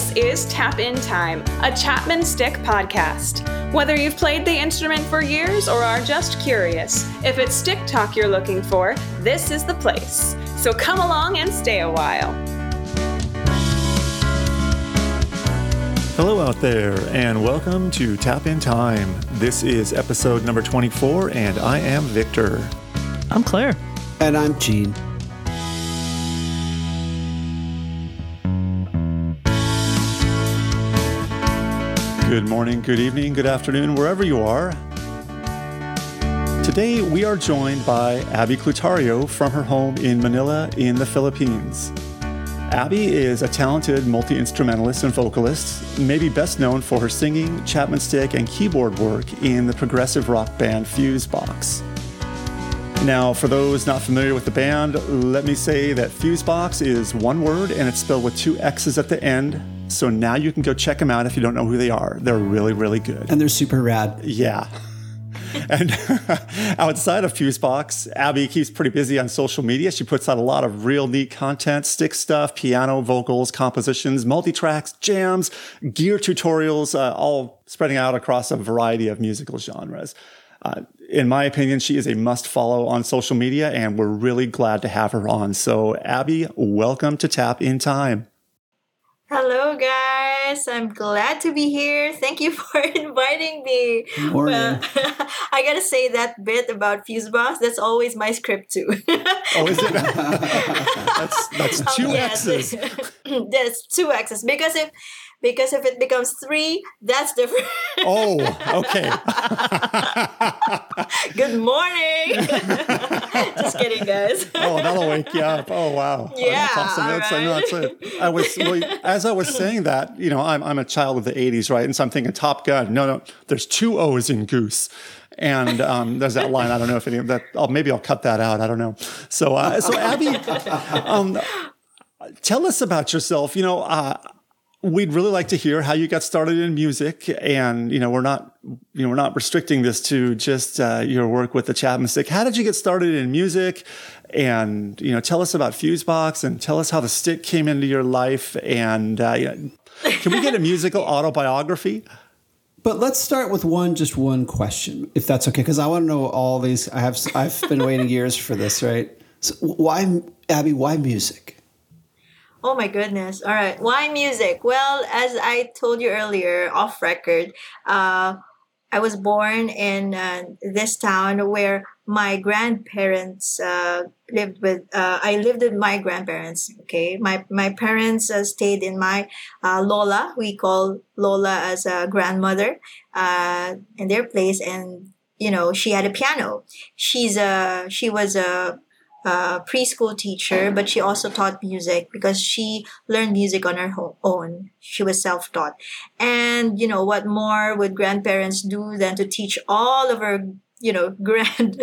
This is Tap In Time, a Chapman Stick podcast. Whether you've played the instrument for years or are just curious, if it's stick talk you're looking for, this is the place. So come along and stay a while. Hello out there, and welcome to Tap In Time. This is episode number 24, and I am Victor. I'm Claire. And I'm Gene. Good morning, good evening, good afternoon, wherever you are. Today we are joined by Abby Clutario from her home in Manila in the Philippines. Abby is a talented multi instrumentalist and vocalist, maybe best known for her singing, Chapman stick, and keyboard work in the progressive rock band Fuseboxx. Now, for those not familiar with the band, let me say that Fuseboxx is one word and it's spelled with two X's at the end. So now you can go check them out if you don't know who they are. They're really, really good. And they're super rad. Yeah. and outside of Fuseboxx, Abby keeps pretty busy on social media. She puts out a lot of real neat content, stick stuff, piano, vocals, compositions, multi-tracks, jams, gear tutorials, uh, all spreading out across a variety of musical genres. Uh, in my opinion, she is a must follow on social media, and we're really glad to have her on. So, Abby, welcome to Tap in Time. Hello, guys. I'm glad to be here. Thank you for inviting me. Morning. Well, I gotta say that bit about Fuseboxx. That's always my script too. oh, is it? that's that's two um, yes. X's. that's two X's because if because if it becomes three, that's different. oh, okay. Good morning. Just kidding, guys. oh, that'll wake you up. Oh, wow. Yeah. Oh, that's awesome. That's, right. that's it. I was, well, as I was saying that, you know, I'm, I'm a child of the 80s, right? And so I'm thinking Top Gun. No, no, there's two O's in Goose and um, there's that line. I don't know if any of that. I'll, maybe I'll cut that out. I don't know. So, uh, so Abby, um, tell us about yourself. You know, uh, we'd really like to hear how you got started in music. And you know we're not you know we're not restricting this to just uh, your work with the chapman stick. How did you get started in music? And you know tell us about fuseboxx and tell us how the stick came into your life. And uh, you know, can we get a musical autobiography? But let's start with one just one question if that's okay because i want to know all these. I have i've been waiting years for this right? So why abby why music Oh my goodness. All right. Why music? Well, as I told you earlier, off record, uh, I was born in uh, this town where my grandparents uh, lived with. Uh, I lived with my grandparents. Okay, my my parents uh, stayed in my uh, Lola. We call Lola as a grandmother in their place, and you know she had a piano. She's a she was a uh, preschool teacher, but she also taught music because she learned music on her own. She was self taught. And, you know, what more would grandparents do than to teach all of her, you know, grand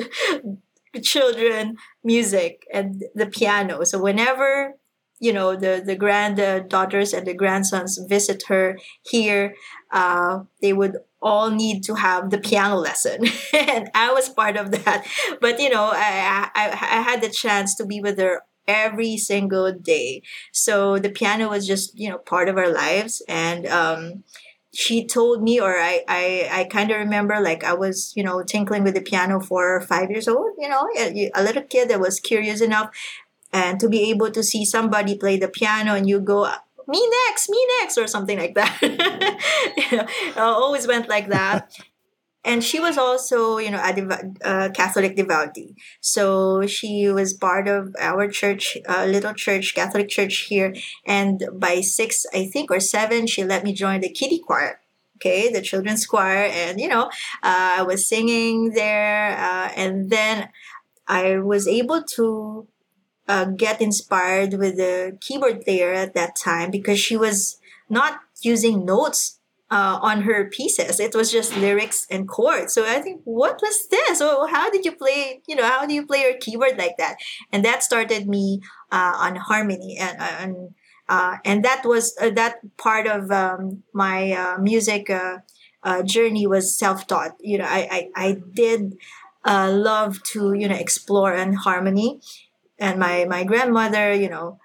children music and the piano? So whenever you know the the granddaughters and the grandsons visit her here uh, they would all need to have the piano lesson. And i was part of that. But you know I, I i had the chance to be with her every single day. So the piano was just you know part of our lives. And um she told me or i i, I kind of remember like i was you know tinkling with the piano for five years old you know a, a little kid that was curious enough and to be able to see somebody play the piano and you go me next me next or something like that. You know, always went like that. And she was also you know a dev- catholic devotee. So she was part of our church uh, little church catholic church here. And by six i think or seven she let me join the kiddie choir okay the children's choir. And you know uh, i was singing there uh, and then i was able to uh, get inspired with the keyboard player at that time because she was not using notes uh, on her pieces. It was just lyrics and chords. So I think, what was this? Oh, how did you play? You know, how do you play your keyboard like that? And that started me uh, on harmony and and uh, and that was uh, that part of um, my uh, music uh, journey was self taught. You know, I I, I did love to you know explore and harmony and my my grandmother you know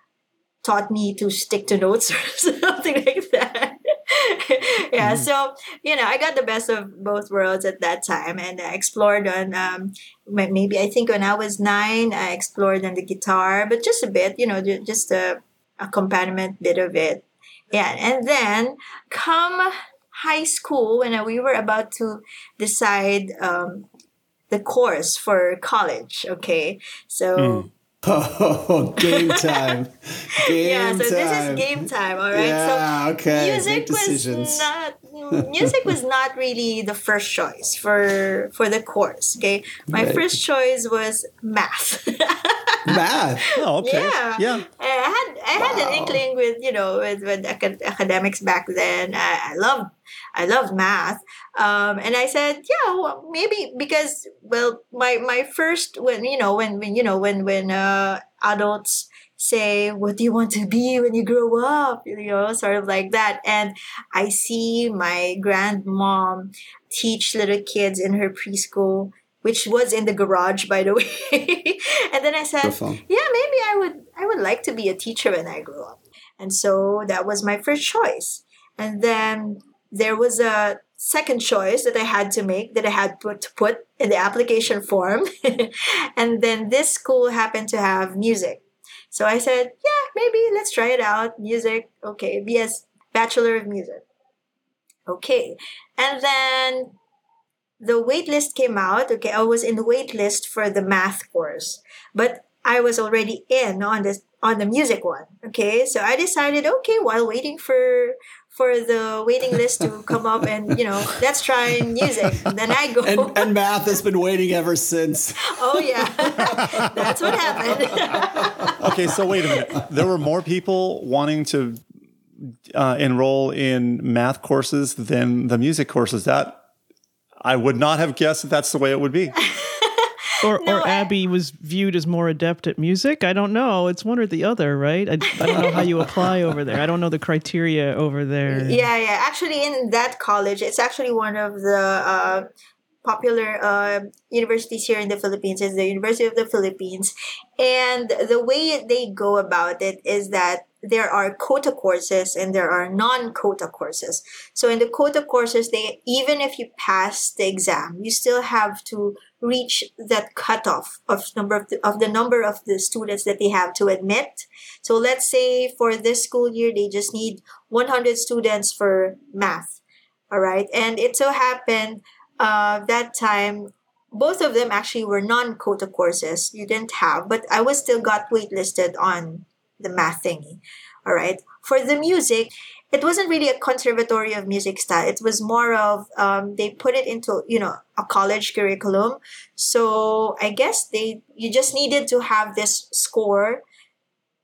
taught me to stick to notes or something like that yeah, so you know, I got the best of both worlds at that time, and I explored on um, maybe I think when I was nine, I explored on the guitar, but just a bit, you know, just a accompaniment bit of it. Yeah, and then come high school when we were about to decide um, the course for college. Okay, so. Oh, game time. Game yeah, so time. this is game time, all right? Yeah, so okay. music decisions. was not music was not really the first choice for for the course. Okay, my Right. first choice was math. Math. Oh, okay. Yeah. Yeah. I had I had an inkling with you know with, with academics back then. I, I loved I loved math, um, and I said yeah well, maybe because well my my first when you know when when you know when when uh, adults say what do you want to be when you grow up you know sort of like that. And I see my grandmom teach little kids in her preschool which was in the garage by the way. And then I said yeah maybe i would i would like to be a teacher when i grow up. And so that was my first choice. And then there was a second choice that i had to make that i had put to put in the application form. And then this school happened to have music. So i said yeah maybe let's try it out. Music okay bs bachelor of music. Okay and then the wait list came out okay i was in the wait list for the math course but I was already in on this on the music one. Okay, so I decided, okay, while waiting for for the waiting list to come up, and you know, let's try music. And then I go, And, and math has been waiting ever since. oh yeah, that's what happened. Okay, so wait a minute. There were more people wanting to uh, enroll in math courses than the music courses. That I would not have guessed that that's the way it would be. Or, No, or I- Abby was viewed as more adept at music. I don't know. It's one or the other, right? I, I don't know how you apply over there. I don't know the criteria over there. yeah, yeah. Actually, in that college, it's actually one of the uh, popular uh, universities here in the Philippines. It's the University of the Philippines, and the way they go about it is that there are quota courses and there are non-quota courses. So in the quota courses, they even if you pass the exam, you still have to reach that cutoff of number of the, of the number of the students that they have to admit. So let's say for this school year, they just need 100 students for math. All right. And it so happened uh, that time, both of them actually were non quota courses. You didn't have, but I was still got waitlisted on the math thingy. All right. For the music, it wasn't really a conservatory of music style. It was more of um, they put it into you know a college curriculum. So I guess they you just needed to have this score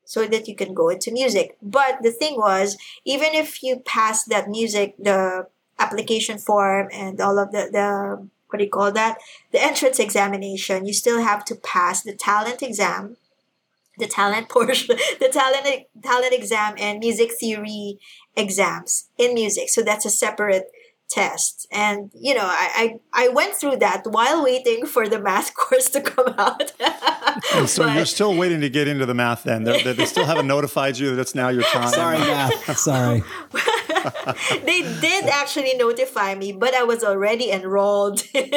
so that you can go into music. But the thing was, even if you pass that music, the application form and all of the, the what do you call that? The entrance examination, you still have to pass the talent exam, the talent portion, the talent talent exam and music theory exams in music. So that's a separate test. And you know, I I, I went through that while waiting for the math course to come out. So But- you're still waiting to get into the math then. They, they, they still haven't notified you that it's now your time. Sorry, math. Sorry. they did actually notify me, but I was already enrolled in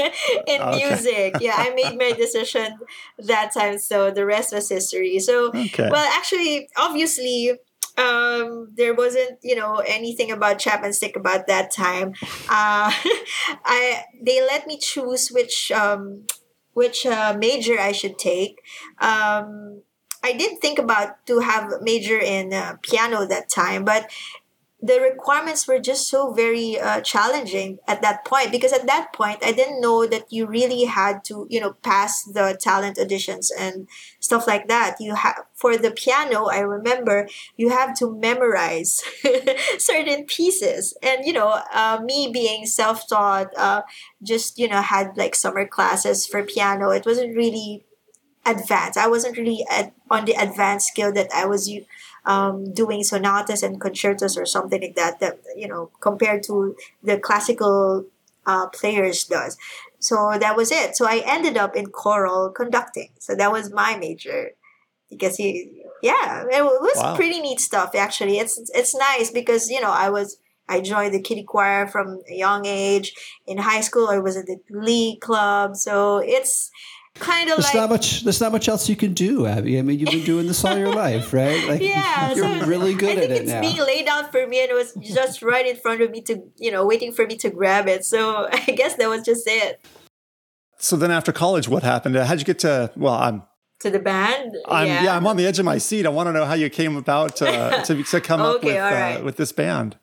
music. Yeah, I made my decision that time, so the rest was history. So, Okay. well, actually, obviously, um, there wasn't you know anything about Chapman Stick about that time. Uh, I they let me choose which um, which uh, major I should take. Um, I did think about to have major in uh, piano that time, but the requirements were just so very uh, challenging at that point because at that point I didn't know that you really had to you know pass the talent auditions and stuff like that. You have for the piano. I remember you have to memorize certain pieces, and you know uh, me being self taught, uh, just you know had like summer classes for piano. It wasn't really advanced. I wasn't really at, on the advanced skill that I was u- um, doing sonatas and concertos or something like that. That you know, compared to the classical uh, players does. So that was it. So I ended up in choral conducting. So that was my major because he, yeah, it was Wow. pretty neat stuff actually. It's it's nice because you know I was I joined the kiddie choir from a young age. In high school, I was at the Glee club. So it's kind of There's like not much. There's not much else you can do, Abby. I mean, you've been doing this all your life, right? Like, yeah, you're so really I good think at it I think it's now. being laid out for me, and it was just right in front of me to, you know, waiting for me to grab it. So I guess that was just it. So then after college, what happened? How'd you get to? Well, I'm, To the band, I'm yeah, I'm on the edge of my seat. I want to know how you came about uh, to to come up with all uh, with this band.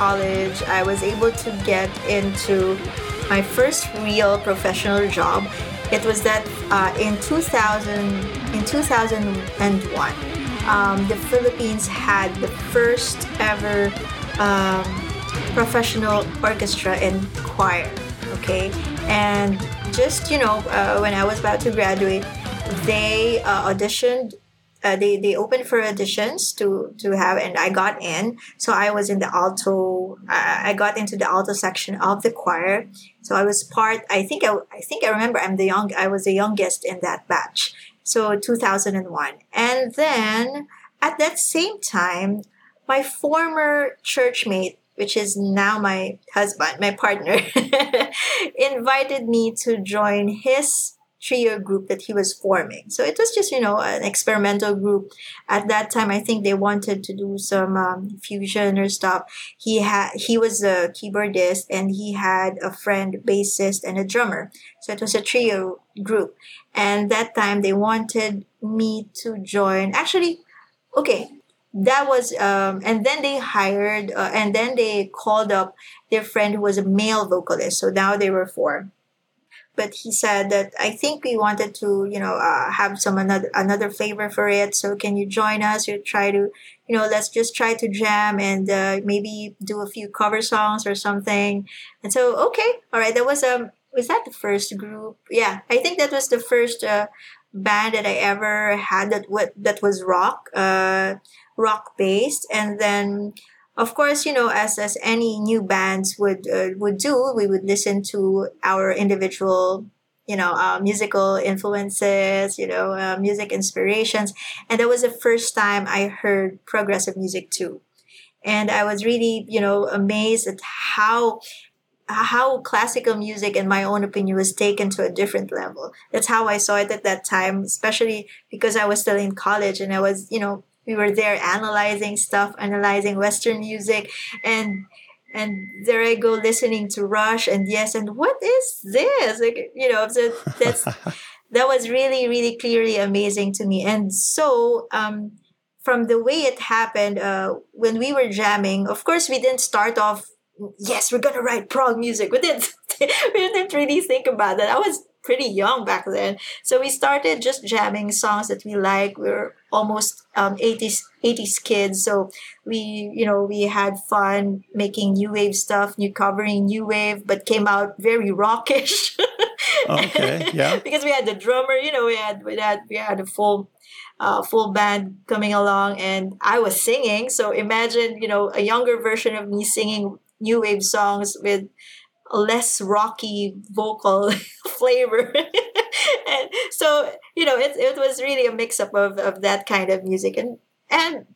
College, I was able to get into my first real professional job. It was that uh, in 2000, in 2001, um, the Philippines had the first ever um, professional orchestra and choir. Okay, and just you know, uh, when I was about to graduate, they uh, auditioned uh, they they opened for auditions to to have and I got in. So I was in the alto I I got into the alto section of the choir. So I was part I think I, I think I remember I'm the young I was the youngest in that batch. So 2001 and then at that same time my former churchmate which is now my husband my partner invited me to join his trio group that he was forming. So it was just, you know, an experimental group. At that time, I think they wanted to do some um, fusion or stuff. He had he was a keyboardist and he had a friend bassist and a drummer. So it was a trio group. And that time they wanted me to join. Actually, okay, that was um and then they hired uh, and then they called up their friend who was a male vocalist. So now they were four but he said that I think we wanted to, you know, uh, have some another another flavor for it. So can you join us? You try to, you know, let's just try to jam and uh, maybe do a few cover songs or something. And so okay, all right. That was um was that the first group? Yeah, I think that was the first uh, band that I ever had that what that was rock, uh, rock based, and then of course, you know, as as any new bands would uh, would do, we would listen to our individual, you know, uh, musical influences, you know, uh, music inspirations, and that was the first time I heard progressive music too, and I was really, you know, amazed at how how classical music in my own opinion was taken to a different level. That's how i saw it at that time especially because i was still in college and i was you know we were there analyzing stuff analyzing western music and and there i go listening to rush and yes and what is this like you know so that's that was really really clearly amazing to me and so um from the way it happened uh when we were jamming of course we didn't start off yes we're gonna write prog music we didn't we didn't really think about that i was pretty young back then. So we started just jamming songs that we like. We were almost um, 80s 80s kids. So we, you know, we had fun making new wave stuff, new covering new wave, but came out very rockish. Okay, yeah. because we had the drummer, you know, we had we had we had a full uh, full band coming along and I was singing. So imagine, you know, a younger version of me singing new wave songs with a less rocky vocal flavor. and so, you know, it, it was really a mix up of, of that kind of music. And, and,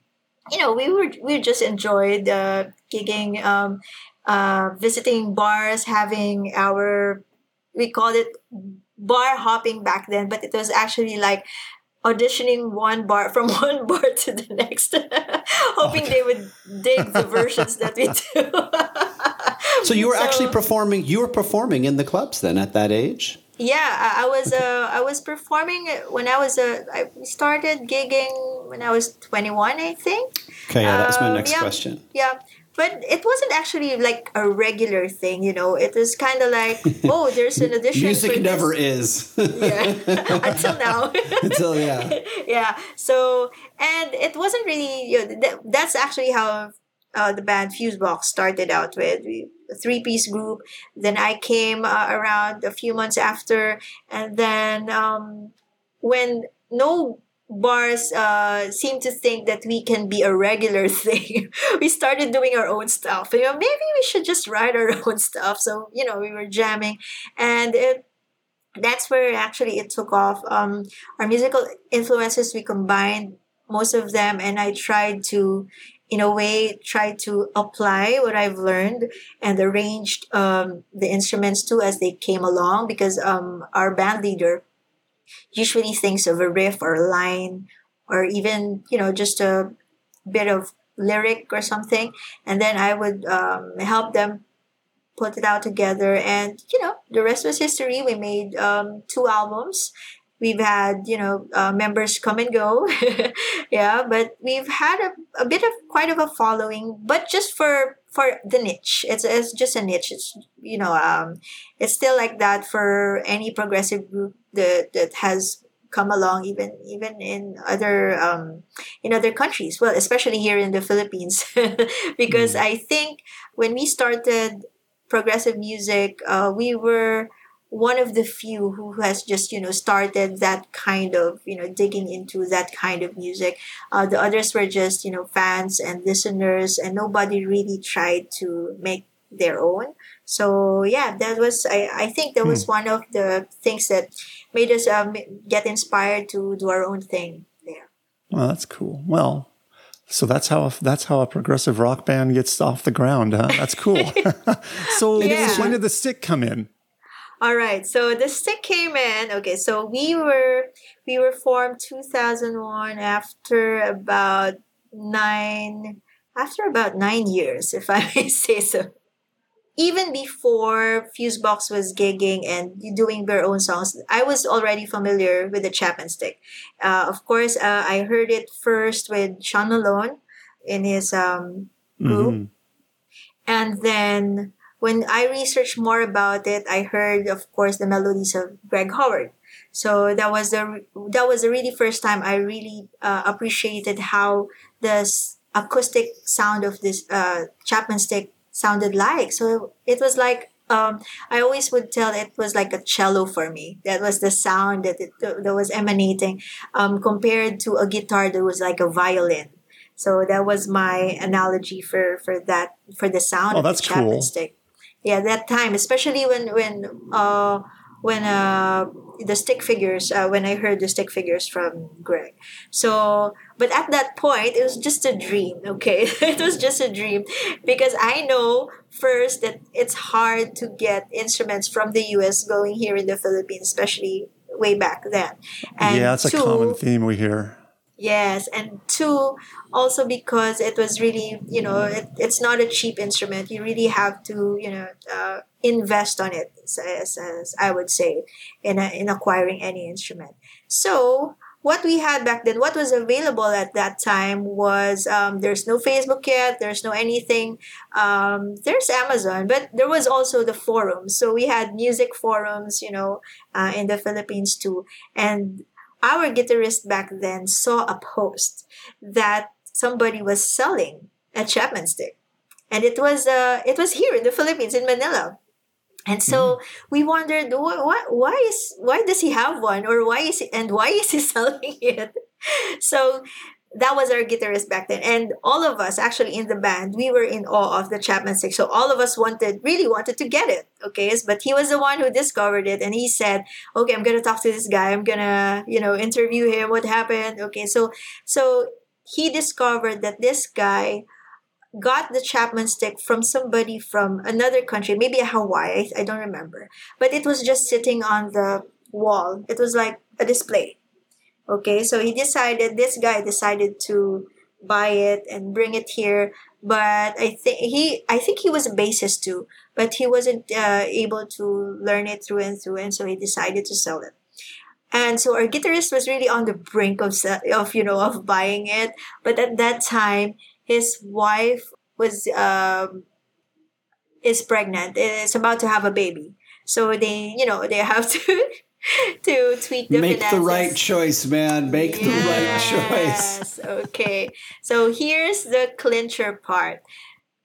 you know, we were, we just enjoyed uh, gigging, um, uh, visiting bars, having our, we called it bar hopping back then, but it was actually like auditioning one bar from one bar to the next, hoping they would dig the versions that we do. So you were So- actually performing. You were performing in the clubs then at that age. Yeah, I, I was uh, I was performing when I was uh, I started gigging when I was 21, I think. Okay, yeah, that's was my Um, next yeah. question. Yeah, but it wasn't actually like a regular thing, you know. It was kind of like, oh, there's an audition. Music never is Yeah, until now. until yeah. yeah. So, and it wasn't really. You know, that, that's actually how uh, the band Fuseboxx started out with. We, a three-piece group. Then I came uh, around a few months after, and then um, when no bars uh, seem to think that we can be a regular thing, we started doing our own stuff. You know, maybe we should just write our own stuff. So you know, we were jamming, and it that's where actually it took off. Um, our musical influences we combined most of them, and I tried to, in a way, try to apply what I've learned and arranged um, the instruments too as they came along. Because um, our band leader usually thinks of a riff or a line, or even you know just a bit of lyric or something, and then I would um, help them put it out together and you know the rest was history we made um, two albums we've had you know uh, members come and go. Yeah but we've had a, a bit of quite of a following but just for for the niche. It's, it's just a niche. It's you know um, it's still like that for any progressive group that, that has come along even even in other um, in other countries. Well especially here in the philippines. Because i think when we started progressive music, uh, we were one of the few who has just you know started that kind of you know digging into that kind of music. Uh, the others were just you know fans and listeners, and nobody really tried to make their own. So yeah, that was I, I think that was one of the things that made us um, get inspired to do our own thing there. Well, that's cool. Well, so that's how a, that's how a progressive rock band gets off the ground, huh? That's cool. so Yeah. when did the stick come in? All right, so the stick came in. Okay, so we were we were formed 2001 after about nine after about nine years, if I may say so. Even before Fuseboxx was gigging and doing their own songs, I was already familiar with the Chapman Stick. Uh, of course, uh, I heard it first with Sean Malone in his um, group. Mhm. And then when I researched more about it, I heard, of course, the melodies of Greg Howard. So that was the that was the really first time I really uh, appreciated how the acoustic sound of this uh, Chapman stick sounded like. So it was like um, I always would tell it was like a cello for me. That was the sound that it that was emanating um, compared to a guitar that was like a violin. So that was my analogy for for that for the sound Oh, that's Chapman cool. stick. Yeah, that time, especially when when uh when uh the stick figures uh, when I heard the stick figures from Greg. So, but at that point, it was just a dream. Okay, it was just a dream because I know first that it's hard to get instruments from the U.S. going here in the Philippines, especially way back then. And yeah, that's a common theme we hear. Yes, and two, also because it was really, you know, it, it's not a cheap instrument. You really have to, you know, uh, invest on it, as, as I would say, in, a, in acquiring any instrument. So, what we had back then, what was available at that time was um, there's no Facebook yet, there's no anything. Um, there's Amazon, but there was also the forums. So, we had music forums, you know, uh, in the Philippines too. And our guitarist back then saw a post that somebody was selling a Chapman stick, and it was uh it was here in the Philippines in Manila. And so we wondered what, what why is why does he have one or why is he, and why is he selling it? So that was our guitarist back then. And all of us actually in the band we were in awe of the chapman stick so all of us wanted really wanted to get it okay? But he was the one who discovered it and he said okay i'm gonna talk to this guy. I'm gonna you know interview him. What happened? Okay so so he discovered that this guy got the chapman stick from somebody from another country maybe hawaii i don't remember. But it was just sitting on the wall. It was like a display Okay, so he decided, this guy decided to buy it and bring it here. But I think he, I think he was a bassist too. but he wasn't uh, able to learn it through and through, and so he decided to sell it. And so our guitarist was really on the brink of, of you know of buying it, but at that time his wife was um, is pregnant, is about to have a baby, so they you know they have to to tweak the Make the right choice, man. Make the right choice. Yes. Okay. So here's the clincher part.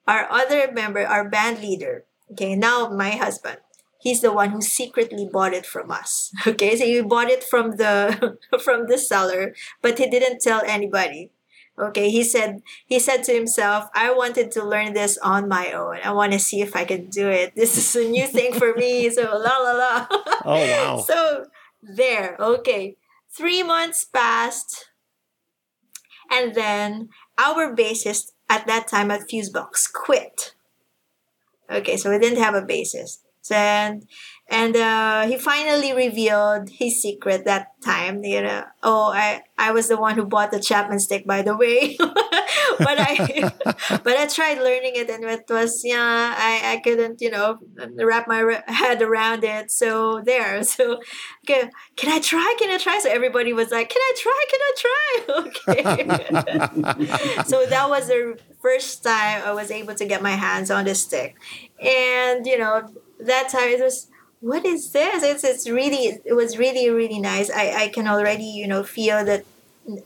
Our other member, our band leader, okay, now my husband, he's the one who secretly bought it from us. Okay, so he bought it from the from the seller, but he didn't tell anybody. Okay, he said he said to himself, I wanted to learn this on my own. I want to see if I can do it. This is a new thing for me. So la la la. Oh wow. So there, okay. Three months passed, and then our bassist at that time at Fuseboxx quit. Okay, so we didn't have a bassist. And and uh, he finally revealed his secret that time. You know, oh, I I was the one who bought the Chapman stick, by the way. but I but I tried learning it, and it was yeah, I I couldn't you know wrap my head around it. So there, so okay, can I try? Can I try? So everybody was like, can I try? Can I try? Okay. so that was the first time I was able to get my hands on the stick, and you know that time it was what is this? It's it's really it was really really nice. I i can already you know feel that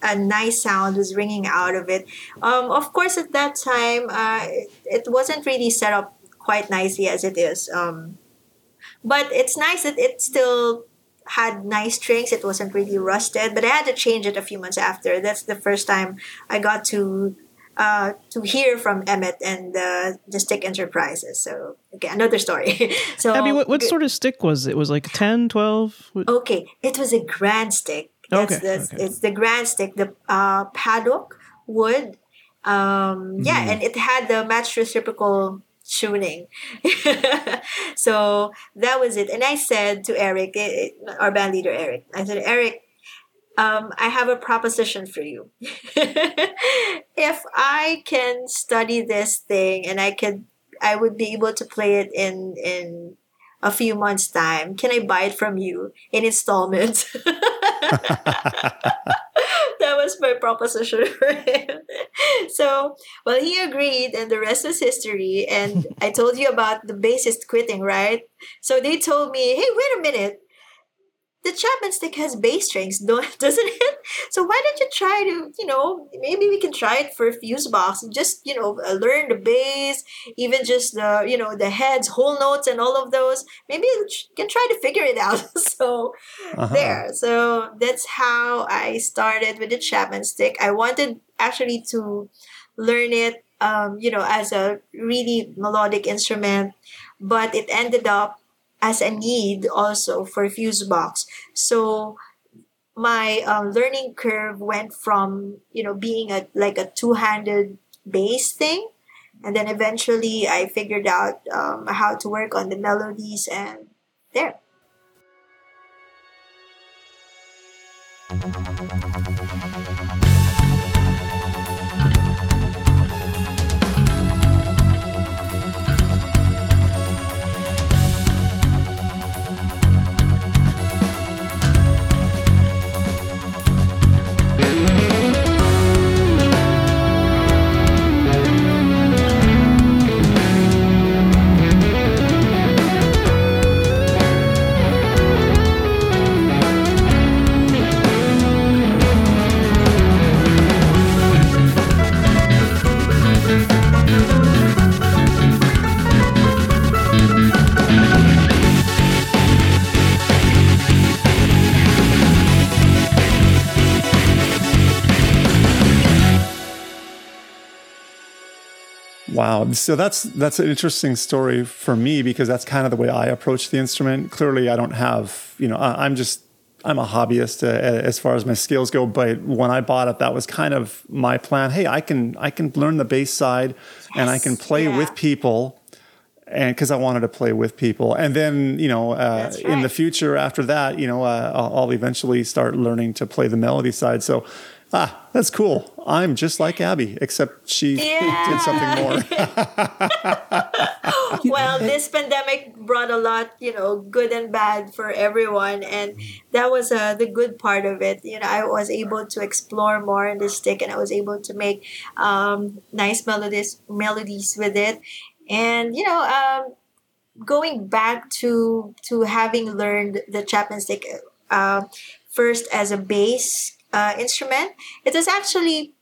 a nice sound was ringing out of it. Um of course at that time uh it, it wasn't really set up quite nicely as it is um but it's nice that it still had nice strings. It wasn't really rusted but i had to change it a few months after. That's the first time i got to uh, to hear from Emmett and uh, the Stick Enterprises. So, okay, another story. so, Abby, what, what sort of stick was it? Was like 10, 12? What- Okay, it was a grand stick. That's, Okay, that's okay. it's the grand stick, the uh, padauk wood. Um, Yeah, Mm-hmm. and it had the match reciprocal tuning. so that was it. And I said to Eric, eh, eh, our band leader Eric, I said, Eric, um, I have a proposition for you. if I can study this thing and I could, I would be able to play it in in a few months' time. Can I buy it from you in installments? that was my proposition for him. So, well, he agreed, and the rest was history. And I told you about the bassist quitting, right? So they told me, hey, wait a minute. The Chapman stick has bass strings, don't, doesn't it? So why don't you try to, you know, maybe we can try it for a Fuseboxx and just, you know, uh, learn the bass, even just the, you know, the heads, whole notes, and all of those. Maybe you can try to figure it out. so Uh-huh. there. So that's how I started with the Chapman stick. I wanted actually to learn it, um, you know, as a really melodic instrument, but it ended up as a need also for Fuseboxx. So my um, learning curve went from you know being a like a two-handed bass thing and then eventually i figured out um, how to work on the melodies and there So that's that's an interesting story for me because that's kind of the way I approach the instrument. Clearly, I don't have you know I, I'm just I'm a hobbyist uh, as far as my skills go. But when I bought it, that was kind of my plan. Hey, I can I can learn the bass side, and I can play yeah. with people. And because I wanted to play with people, and then you know, uh, That's in the future after that, you know, uh, I'll, I'll eventually start learning to play the melody side. So, Ah, that's cool. I'm just like Abby, except she Yeah. did something more. well, this pandemic brought a lot, you know, good and bad for everyone, and that was uh, the good part of it. You know, I was able to explore more in the stick, and I was able to make um, nice melodies, melodies with it, and you know, um, going back to to having learned the Chapman stick uh, first as a bass uh, instrument, it was actually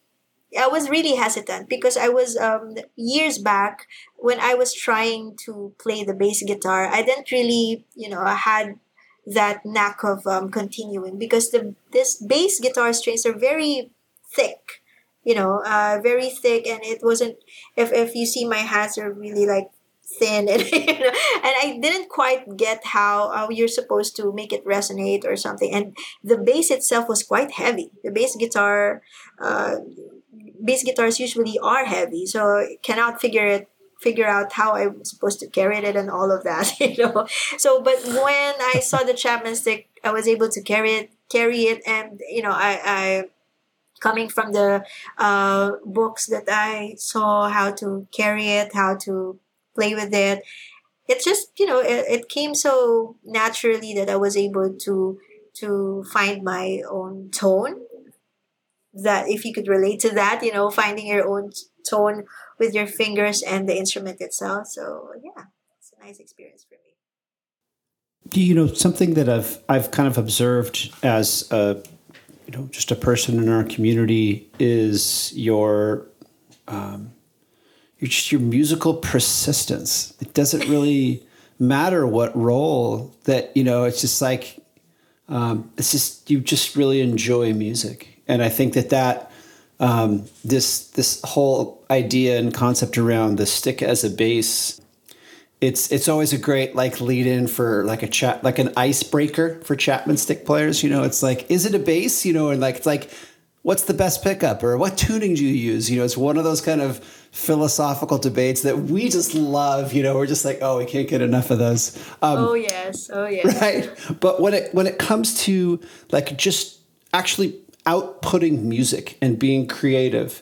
I was really hesitant because I was um, years back when I was trying to play the bass guitar. I didn't really, you know, I had that knack of um, continuing because the this bass guitar strings are very thick, you know, uh, very thick, and it wasn't. If if you see my hands are really like thin and you know, and I didn't quite get how uh, you're supposed to make it resonate or something. And the bass itself was quite heavy. The bass guitar. Uh, bass guitars usually are heavy, so I cannot figure it figure out how I'm supposed to carry it and all of that, you know. So but when I saw the Chapman stick, I was able to carry it carry it and you know, I, I coming from the uh, books that I saw how to carry it, how to play with it. It just, you know, it, it came so naturally that I was able to to find my own tone that if you could relate to that, you know, finding your own tone with your fingers and the instrument itself. So yeah, it's a nice experience for me. You know, something that I've I've kind of observed as a you know just a person in our community is your um, just your musical persistence. It doesn't really matter what role that you know. It's just like um, it's just you just really enjoy music, and I think that that um, this this whole idea and concept around the stick as a bass it's it's always a great like lead in for like a chat like an icebreaker for Chapman stick players. You know, it's like, is it a bass? You know, and like it's like, what's the best pickup or what tuning do you use? You know, it's one of those kind of philosophical debates that we just love. You know, we're just like, oh, we can't get enough of those. Um, Oh yes, oh yes. right but when it when it comes to like just actually outputting music and being creative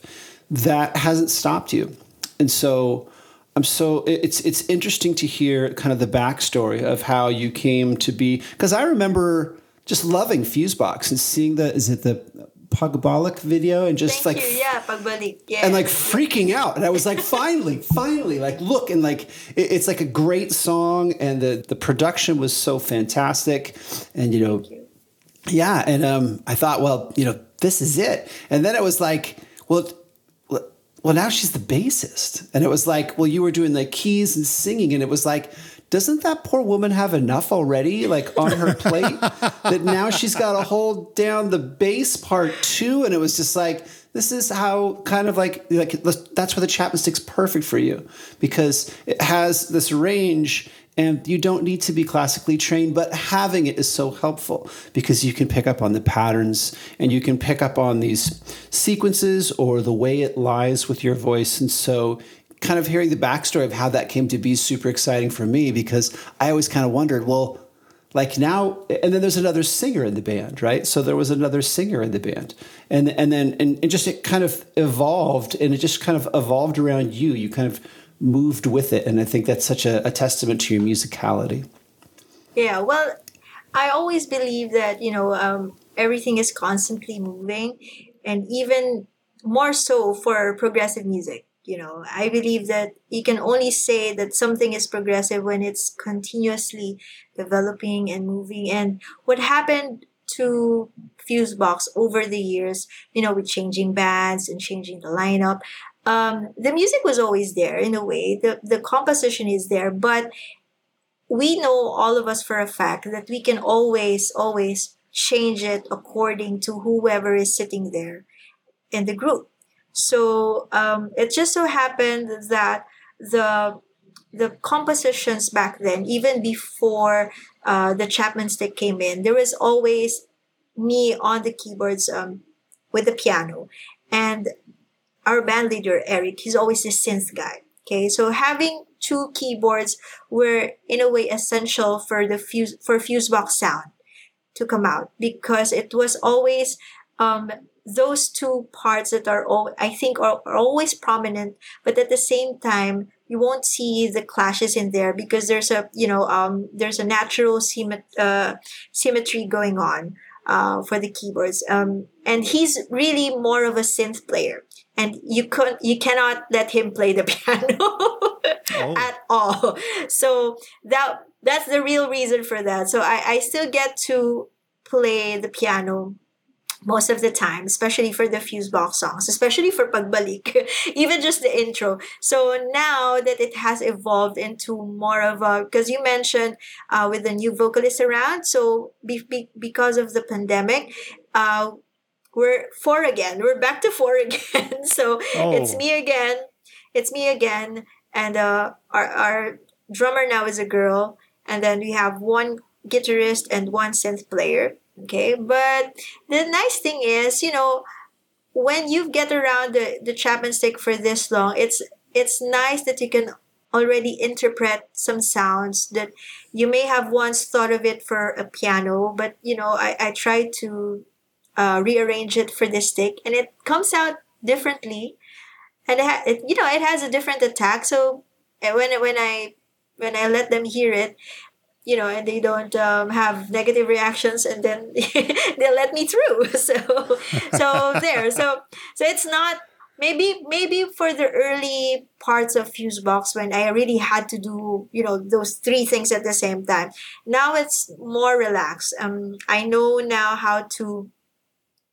that hasn't stopped you and so i'm so it's it's interesting to hear kind of the backstory of how you came to be because i remember just loving fuseboxx and seeing the is it the Pagbalik video and just Thank like you. Yeah, pagbalik. Yeah. and like freaking out and i was like finally finally like look and like it, it's like a great song and the the production was so fantastic and you know yeah and um i thought well you know this is it and then it was like well well now she's the bassist and it was like well you were doing the keys and singing and it was like doesn't that poor woman have enough already like on her plate? That now she's got to hold down the bass part too and it was just like this is how kind of like like that's where the Chapman stick's perfect for you because it has this range and you don't need to be classically trained but having it is so helpful because you can pick up on the patterns and you can pick up on these sequences or the way it lies with your voice and so kind of hearing the backstory of how that came to be super exciting for me because I always kind of wondered well like now and then there's another singer in the band right? So there was another singer in the band. And and then and, and just it kind of evolved and it just kind of evolved around you. You kind of moved with it. And i think that's such a, a testament to your musicality. Yeah, well, I always believe that, you know, um, everything is constantly moving, and even more so for progressive music. You know, I believe that you can only say that something is progressive when it's continuously developing and moving. And what happened to Fuseboxx over the years, you know, with changing bands and changing the lineup, um, the music was always there in a way. The the composition is there, but we know all of us for a fact that we can always always change it according to whoever is sitting there in the group so um, it just so happened that the the compositions back then even before uh, the chapman stick came in there was always me on the keyboards um, with the piano. And our band leader eric he's always the synth guy okay? So having two keyboards were in a way essential for the fuse for fuseboxx sound to come out because it was always um, those two parts that are all I think are, are always prominent, but at the same time you won't see the clashes in there because there's a you know um, there's a natural symmet- uh, symmetry going on uh, for the keyboards. Um, and he's really more of a synth player and you could you cannot let him play the piano Oh. at all. So that that's the real reason for that. So I, I still get to play the piano most of the time, especially for the Fuseboxx songs, especially for Pagbalik, even just the intro. So now that it has evolved into more of a, because you mentioned uh, with the new vocalist around, so be, be, because of the pandemic, uh, we're four again. We're back to four again. so it's Oh. me again. It's me again. And uh, our, our drummer now is a girl. And then we have one guitarist and one synth player. Okay. But the nice thing is, you know, when you get around the, the Chapman stick for this long, it's it's nice that you can already interpret some sounds that you may have once thought of it for a piano, but you know, I, I try to uh, rearrange it for this stick and it comes out differently and it, ha- it you know it has a different attack so uh, when when i when i let them hear it you know and they don't um, have negative reactions and then they let me through. So so there. So so it's not maybe maybe for the early parts of fuseboxx when i really had to do you know those three things at the same time. Now it's more relaxed. Um i know now how to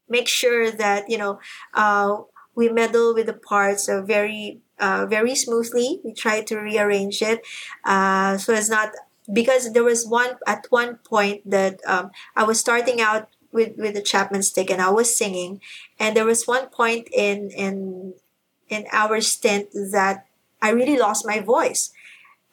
make sure that you know uh, we meddle with the parts uh, very uh, very smoothly. We try to rearrange it. Uh, so it's not because there was one at one point that um, i was starting out with with the chapman stick and i was singing. And there was one point in in in our stint that i really lost my voice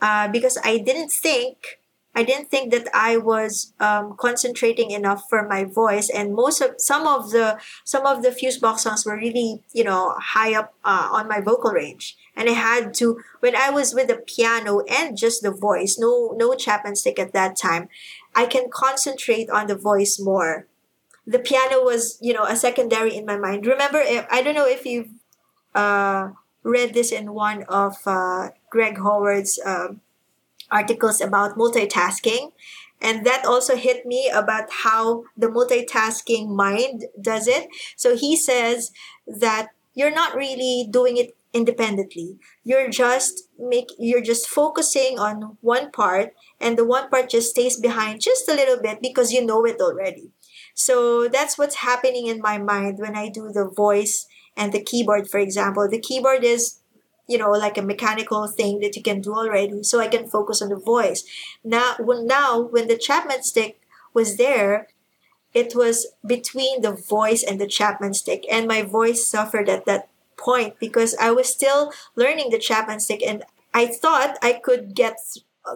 uh, because i didn't think I didn't think that I was um, concentrating enough for my voice, and most of some of the some of the Fuseboxx songs were really you know high up uh, on my vocal range, and I had to when I was with the piano and just the voice, no no Chapman stick at that time, I can concentrate on the voice more. The piano was you know a secondary in my mind. Remember, if, I don't know if you've uh, read this in one of uh, Greg Howard's. Um, articles about multitasking. And that also hit me about how the multitasking mind does it. So he says that you're not really doing it independently. You're just make you're just focusing on one part and the one part just stays behind just a little bit because you know it already. So that's what's happening in my mind when i do the voice and the keyboard for example. The keyboard is you know like a mechanical thing that you can do already so i can focus on the voice. Now when now when the chapman stick was there it was between the voice and the chapman stick and my voice suffered at that point because i was still learning the chapman stick and i thought i could get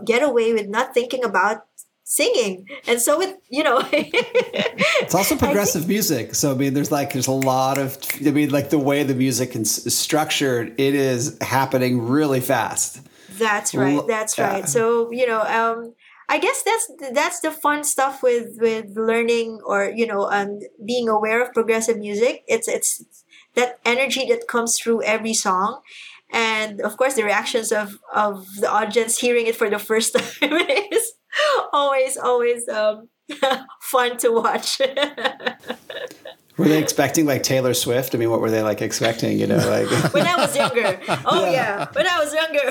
get away with not thinking about singing and so it you know It's also progressive music. So I mean, there's like there's a lot of I mean, like the way the music is is structured, it is happening really fast. That's right. That's yeah. right. So you know, um, I guess that's that's the fun stuff with with learning or you know, um, being aware of progressive music. It's it's that energy that comes through every song, and of course, the reactions of of the audience hearing it for the first time is always always um, fun to watch. Were they expecting like Taylor Swift? I mean, what were they like expecting? You know, like when I was younger. Oh yeah, when I was younger.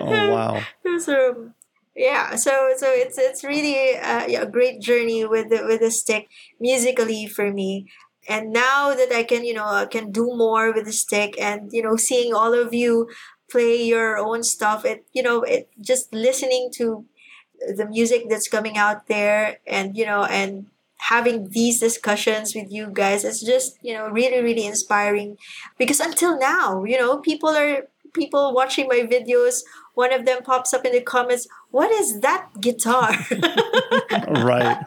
Oh wow. so yeah so so it's it's really uh, yeah, a great journey with the with the stick musically for me and now that i can you know I can do more with the stick and you know seeing all of you play your own stuff. It you know it just listening to the music that's coming out there and you know and having these discussions with you guys it's just you know really really inspiring. Because until now you know people are people watching my videos one of them pops up in the comments what is that guitar Right.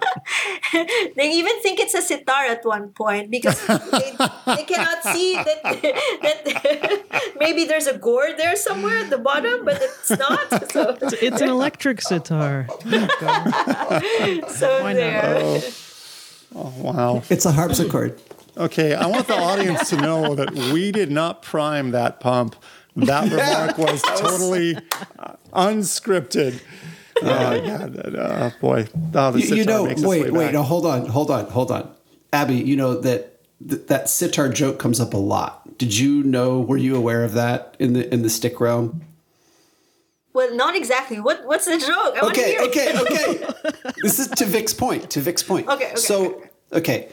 they even think it's a sitar at one point because they, they cannot see that, that maybe there's a gourd there somewhere at the bottom but it's not so, It's an electric sitar. so Why not? there oh. oh. Wow. It's a harpsichord. Okay, I want the audience to know that we did not prime that pump. That remark was totally uh, unscripted. Uh, yeah, that, uh, boy. Oh, the You, you sitar know, makes its wait, way wait, back. no, hold on, hold on, hold on. Abby, you know that th- that sitar joke comes up a lot. Did you know? Were you aware of that in the in the stick realm? Well, not exactly. What What's the joke? I want to Okay, hear it. okay, okay. this is to Vic's point. To Vic's point. Okay, okay, So, okay.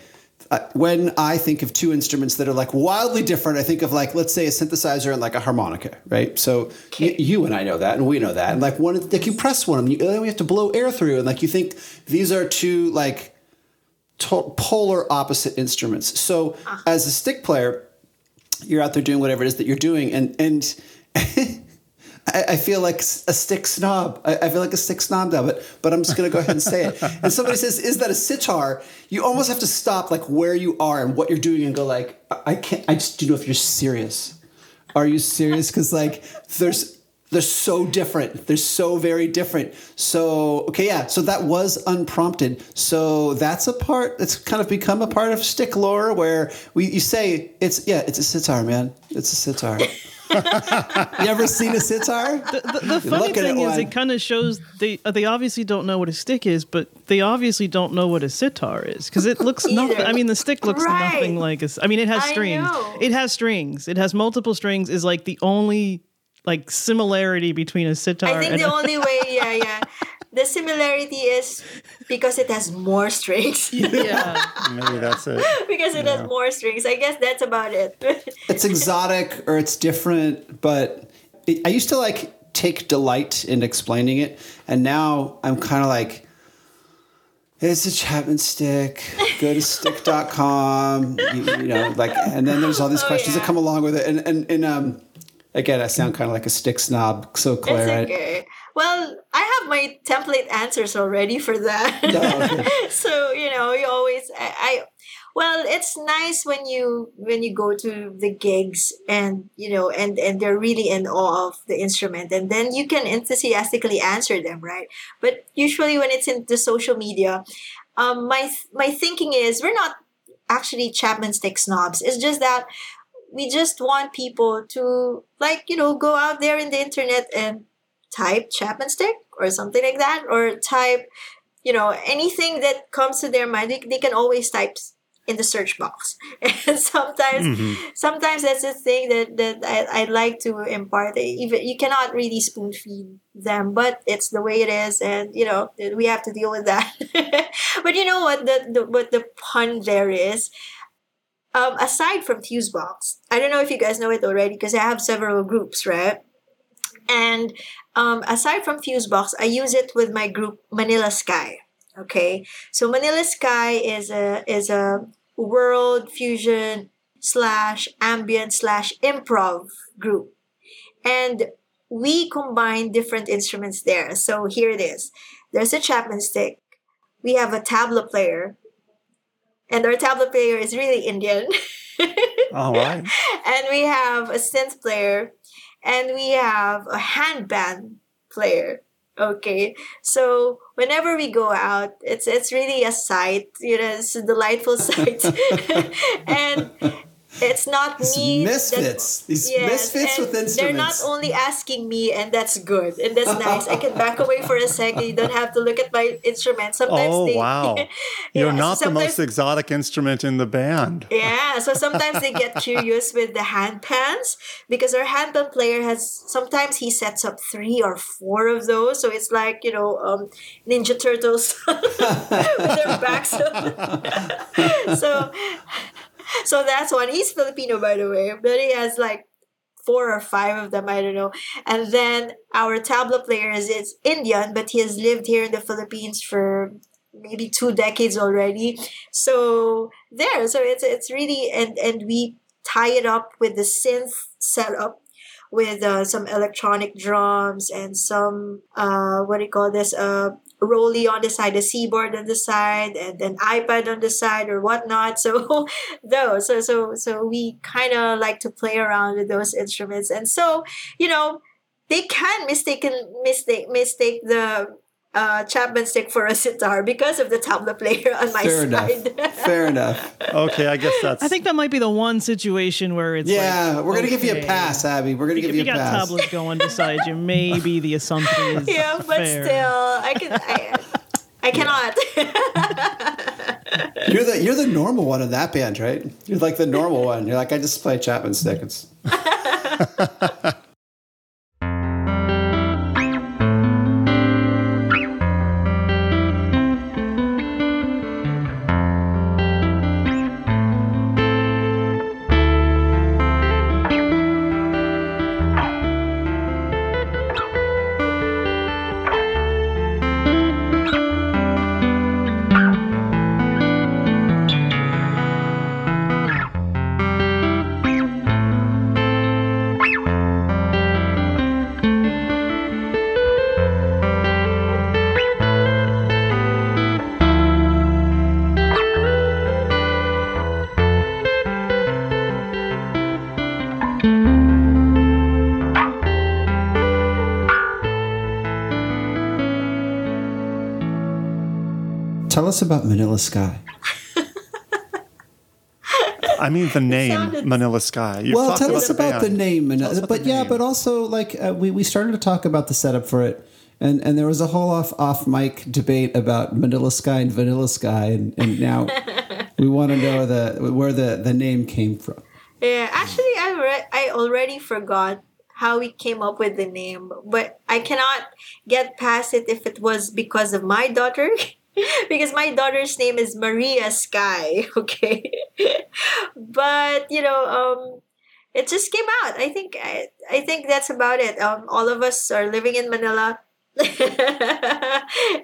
Uh, when I think of two instruments that are like wildly different, I think of like let's say a synthesizer and like a harmonica, right? So y- you and I know that, and we know that, and like one, like you press one, and you, then we have to blow air through, and like you think these are two like to- polar opposite instruments. So as a stick player, you're out there doing whatever it is that you're doing, and and I, I feel like a stick snob. I, I feel like a stick snob now, but but I'm just gonna go ahead and say it. And somebody says, "Is that a sitar?" You almost have to stop like where you are and what you're doing, and go like, "I- "I can't." I just don't know if you're serious. Are you serious? Because like there's they're so different. They're so very different. So okay, yeah. So that was unprompted. So that's a part that's kind of become a part of stick lore where we you say it's yeah, it's a sitar, man. It's a sitar. you ever seen a sitar? The, the funny thing is, one. it kind of shows they uh, they obviously don't know what a stick is, but they obviously don't know what a sitar is because it looks nothing. I mean, the stick looks Right. nothing like a. s- I mean, it has strings. It has strings. It has multiple strings. Is like the only like similarity between a sitar and I think and the a, only way, yeah, yeah. The similarity is because it has more strings. yeah. Maybe that's it. because it has more strings. I guess that's about it. it's exotic or it's different, but it, I used to like take delight in explaining it, and now I'm kind of like, it's a Chapman stick. Go to stick.com. You, you know, like, and then there's all these Oh, questions that come along with it, and and and um, again, I sound kind of like a stick snob. So Claire, it's I- okay. Well, I have my template answers already for that. So you know, you always I, I well, it's nice when you when you go to the gigs and you know and and they're really in awe of the instrument and then you can enthusiastically answer them, right? But usually when it's in the social media, um, my my thinking is we're not actually Chapman stick snobs. It's just that we just want people to like you know go out there in the internet and type Chapman stick or something like that or type you know anything that comes to their mind they, they can always type in the search box. And sometimes sometimes that's the thing that that I, I like to impart. Even you cannot really spoon feed them but it's the way it is and you know we have to deal with that. But you know what the, the what the pun there is? Um, aside from Fuseboxx, I don't know if you guys know it already because I have several groups, right? And um, aside from Fuseboxx, I use it with my group Manila Sky. Okay, so Manila Sky is a is a world fusion slash ambient slash improv group, and we combine different instruments there. So here it is. There's a Chapman stick. We have a tabla player, and our tabla player is really Indian. All right. and we have a synth player and we have a handpan player okay? So whenever we go out it's it's really a sight you know it's a delightful sight. And it's not me that- misfits, these Yes, misfits with They're not only asking me, and that's good, and that's nice. I can back away for a second. You don't have to look at my instrument. Sometimes Oh, they, wow. You're Yeah, not the sometimes- most exotic instrument in the band. Yeah, so sometimes they get curious with the handpans because our handpan player has sometimes he sets up three or four of those, so it's like you know um, Ninja Turtles with their backs. so, so that's one. He's Filipino, by the way, but he has like four or five of them. I don't know. And then our tabla player is, is Indian, but he has lived here in the Philippines for maybe two decades already. So there, so it's it's really and and we tie it up with the synth setup with uh, some electronic drums and some uh what do you call this uh rolly on the side, a keyboard on the side, and then iPad on the side or whatnot. So those, so so so we kind of like to play around with those instruments, and so you know they can mistaken mistake mistake the uh, Chapman stick for a sitar because of the tabla player on my Fair side. enough. Fair enough. Okay, I guess that's. I think that might be the one situation where it's Yeah, like, we're gonna give you a pass, Abby. We're gonna give you you a got pass. tablas going beside you, maybe the assumption is yeah, but fair. still, I can. I, I cannot. You're the you're the normal one in that band, right? You're like the normal one. You're like I just play Chapman stick. It's us about Manila Sky. I mean, the name sounded- Manila Sky. You've well, tell about us the about band. the name, Tell us Manila, about but the yeah, name. but also like uh, we we started to talk about the setup for it, and and there was a whole off off mic debate about Manila Sky and Vanilla Sky, and, and now we want to know the where the the name came from. yeah, actually, I re- I already forgot how we came up with the name, but I cannot get past it if it was because of my daughter. because my daughter's name is Maria Sky, okay? but, you know, um it just came out. I think I, I think that's about it. Um all of us are living in Manila.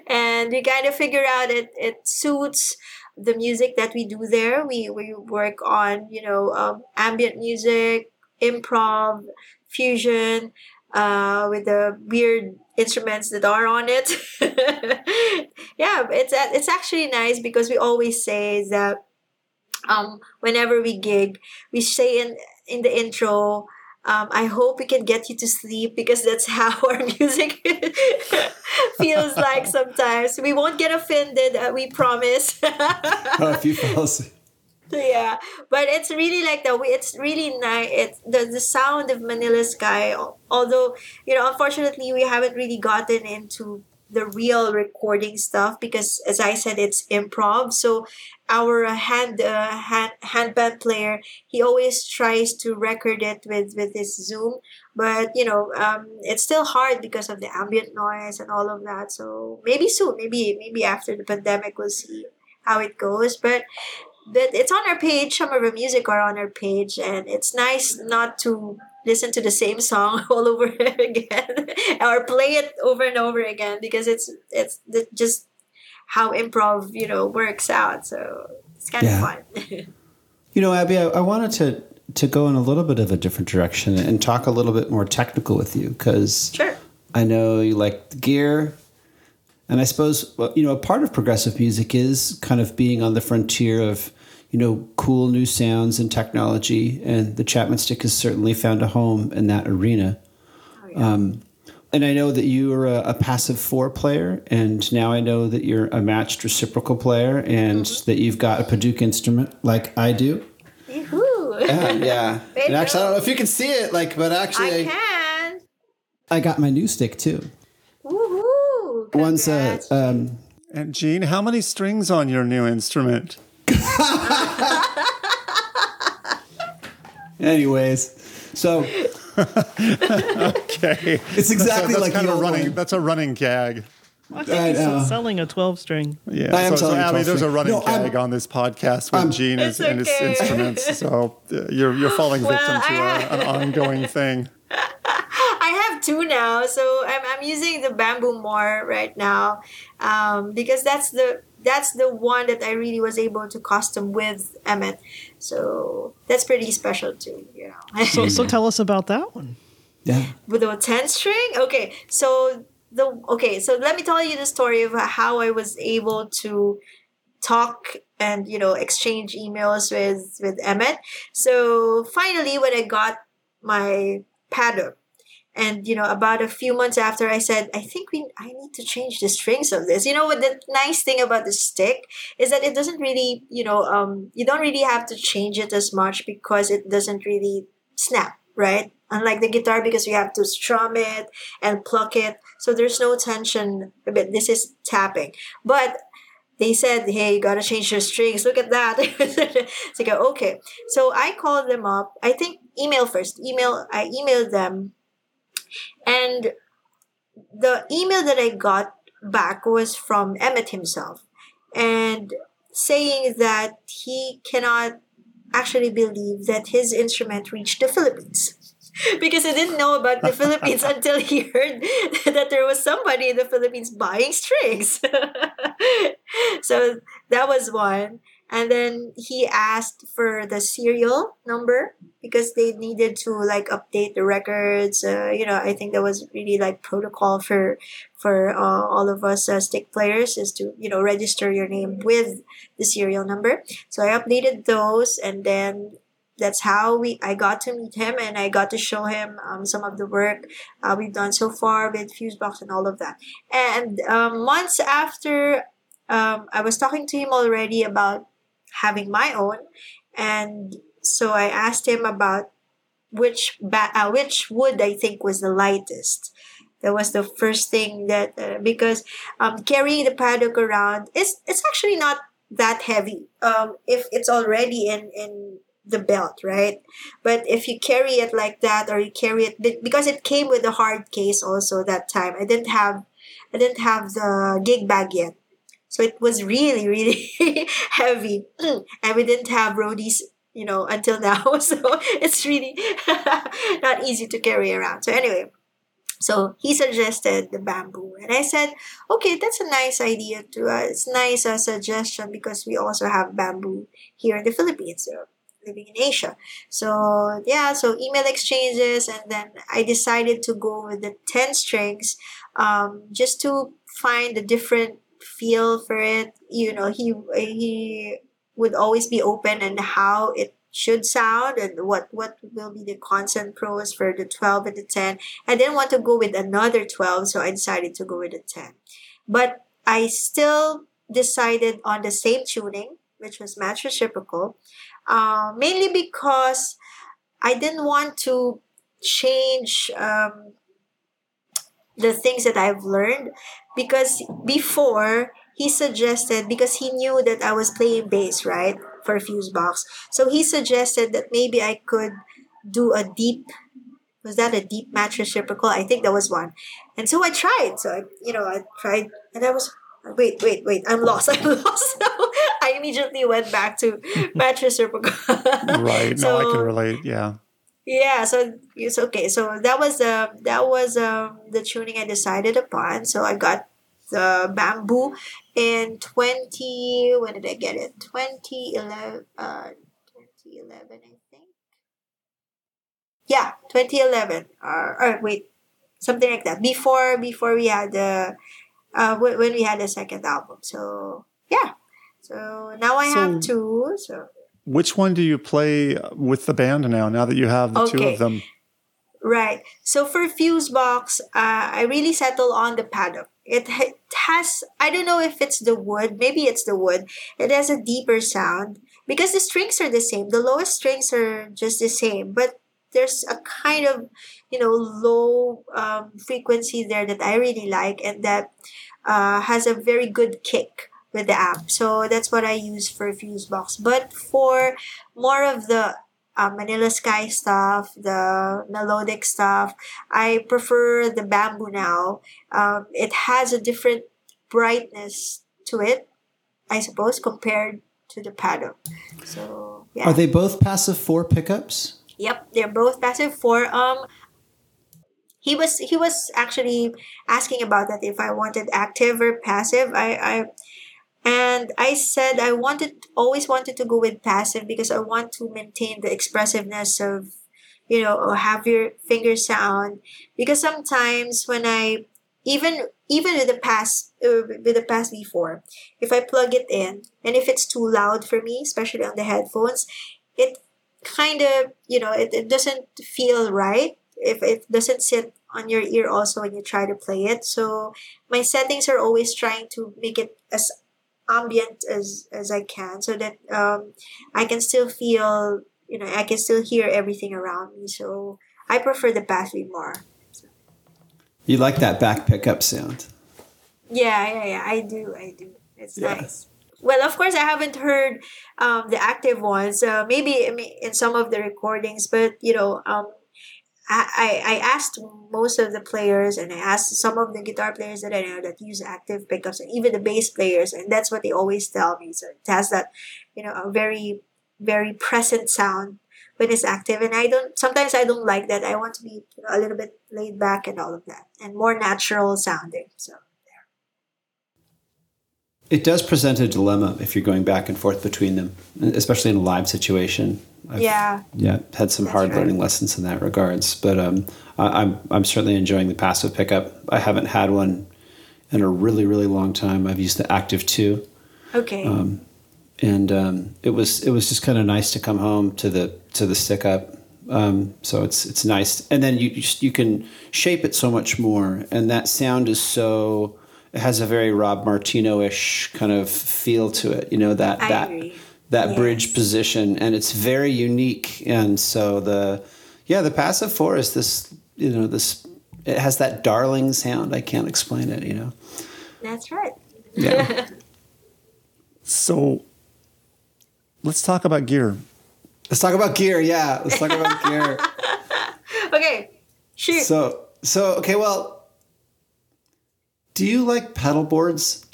and we kind of figure out it it suits the music that we do there. We we work on, you know, um, ambient music, improv, fusion, uh, with the weird instruments that are on it. yeah, it's it's actually nice because we always say that um, whenever we gig, we say in in the intro. Um, I hope we can get you to sleep because that's how our music feels like sometimes. We won't get offended, uh, we promise. Oh, if you fell asleep. Yeah but it's really like that it's really nice it's the, the sound of manila sky although you know unfortunately we haven't really gotten into the real recording stuff because as i said it's improv. So our hand uh, hand handpan player he always tries to record it with with his zoom but you know um, it's still hard because of the ambient noise and all of that. So maybe soon maybe maybe after the pandemic we'll see how it goes. But but it's on our page. Some of our music are on our page, and it's nice not to listen to the same song all over again or play it over and over again because it's it's just how improv you know works out. So it's kind Yeah. of fun. You know, Abby, I, I wanted to to go in a little bit of a different direction and talk a little bit more technical with you because sure. I know you like the gear, and I suppose well, you know a part of progressive music is kind of being on the frontier of you know cool new sounds and technology, and the Chapman Stick has certainly found a home in that arena. Um, and I know that you are a, a passive four player, and now I know that you're a matched reciprocal player, and that you've got a Padauk instrument like I do. Yahoo! Yeah, yeah. And you actually, I don't know if you can see it, like, but actually, I I, can. I got my new stick too. Woohoo! One's uh, Congrats. um, And Gene, how many strings on your new instrument? anyways. So Okay, it's exactly that's like kind of a running. one. That's a running gag. I think I he's selling a 12 string. Yeah, I am so, so telling you, Abby, there's a running No, I'm- gag on this podcast with I'm- Gene is, It's and his instruments. So uh, you're you're falling Well, victim to I a, have- an ongoing thing. I have two now, so I'm, I'm using the bamboo more right now, um, because that's the that's the one that I really was able to custom with Emmett. So that's pretty special too, you know. So, so tell us about that one. Yeah. with a 10 string okay so the okay so let me tell you the story of how i was able to talk and you know exchange emails with with emmett so finally when i got my padauk and you know about a few months after i said i think we i need to change the strings of this. You know what the nice thing about the stick is that it doesn't really you know um you don't really have to change it as much because it doesn't really snap right? Unlike the guitar because you have to strum it and pluck it. So there's no tension but this is tapping. But they said hey you gotta change your strings. Look at that. It's like okay. So i called them up. I think email first. Email i emailed them and the email that I got back was from Emmett himself and saying that he cannot actually believe that his instrument reached the Philippines. because he didn't know about the Philippines until he heard that there was somebody in the Philippines buying strings. so that was one and then he asked for the serial number because they needed to like update the records uh, you know i think that was really like protocol for for uh, all of us uh, stick players is to you know register your name with the serial number so i updated those and then that's how we I got to meet him and I got to show him um, some of the work uh, we've done so far with Fuseboxx and all of that. And um, months after um, I was talking to him already about having my own. And so i asked him about which ba- uh, which wood i think was the lightest. That was the first thing that uh, because um, carrying the padauk around is it's actually not that heavy. Um, if it's already in in the belt right? But if you carry it like that or you carry it because it came with a hard case also that time. I didn't have i didn't have the gig bag yet so it was really, really heavy. and we didn't have roadies, you know, until now. So it's really not easy to carry around. So anyway, so he suggested the bamboo, and I said, "Okay, that's a nice idea too. Uh, it's nice a suggestion because we also have bamboo here in the Philippines, living in Asia. So yeah, so email exchanges, and then I decided to go with the ten strings, um, just to find the different feel for it. You know, he he would always be open and how it should sound and what what will be the constant pros for the 12 and the 10 i didn't want to go with another 12 so i decided to go with the 10 but i still decided on the same tuning which was match reciprocal uh, mainly because i didn't want to change um, the things that I've learned because before he suggested because he knew that I was playing bass right for Fuseboxx so he suggested that maybe I could do a deep was that a deep match reciprocal? I think that was one. And so I tried. So I you know I tried and I was wait wait wait I'm lost I'm lost. So I immediately went back to match reciprocal. Right. No I can relate. Yeah yeah so it's okay so that was uh, that was um, the tuning i decided upon. So i got the bamboo in 20 when did i get it? 2011 uh 2011 i think. Yeah 2011 or, or wait something like that before before we had the uh when we had the second album so yeah. So now i so, have two so which one do you play with the band now? Now that you have the okay. two of them. Right. So for Fuseboxx, uh, I really settle on the padauk. It has I don't know if it's the wood, maybe it's the wood. It has a deeper sound because the strings are the same. The lowest strings are just the same, but there's a kind of you know low um, frequency there that I really like and that uh, has a very good kick with the app. So that's what I use for Fuseboxx. But for more of the uh, Manila Sky stuff, the melodic stuff, I prefer the bamboo now. Um, it has a different brightness to it, I suppose, compared to the padauk. So yeah. Are they both passive four pickups? Yep, they're both passive four. Um, he was he was actually asking about that if I wanted active or passive. I I and I said I wanted always wanted to go with passive because I want to maintain the expressiveness of you know have your finger sound because sometimes when I even even with the pass uh, with the pass before if I plug it in and if it's too loud for me especially on the headphones it kind of you know it, it doesn't feel right if it doesn't sit on your ear also when you try to play it. So my settings are always trying to make it as ambient as as I can, so that um, I can still feel, you know, I can still hear everything around me. So I prefer the bathroom more. You like that back pickup sound? Yeah, yeah, yeah. I do, I do. It's Yeah. nice. Well, of course, I haven't heard um, the active ones. Uh, maybe in some of the recordings, but you know, um, I, I asked most of the players, and I asked some of the guitar players that I know that use active pickups, and even the bass players, and that's what they always tell me. So it has that, you know, a very very present sound when it's active, and I don't. Sometimes I don't like that. I want to be you know, a little bit laid back and all of that, and more natural sounding. So. It does present a dilemma if you're going back and forth between them, especially in a live situation. I've, Yeah. yeah, had some That's hard right. learning lessons in that regards. But um, I, I'm I'm certainly enjoying the passive pickup. I haven't had one in a really really long time. I've used the Active Two, Okay. and um, it was it was just kind of nice to come home to the to the stick up. Um, so it's it's nice, and then you you, just, you can shape it so much more, and that sound is so. It has a very Rob Martino ish kind of feel to it. You know that I that agree. that Yes. bridge position, and it's very unique. And so the yeah the passive four is this you know this it has that darling sound. I can't explain it. You know. That's right. Yeah. So let's talk about gear. Let's talk about gear. Yeah, let's talk about gear. Okay. Shoot. So so okay, well, do you like pedal boards?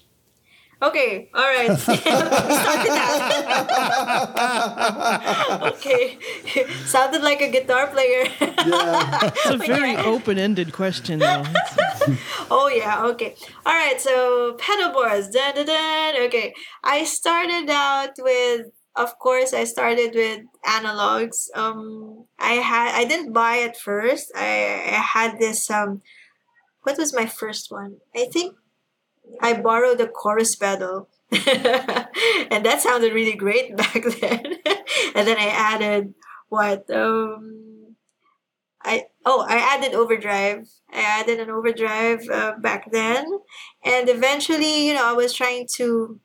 okay. All right. Start with that. okay. Sounded like a guitar player. Yeah. It's a very open-ended question, though. Oh yeah. Okay. All right. So pedal boards. Dun, dun, dun. Okay. I started out with. Of course, I started with analogs. Um, I had I didn't buy at first. I, I had this um, what was my first one? I think I borrowed a chorus pedal. and that sounded really great back then. and then I added what um I oh I added overdrive. I added an overdrive uh, back then, and eventually, you know, I was trying to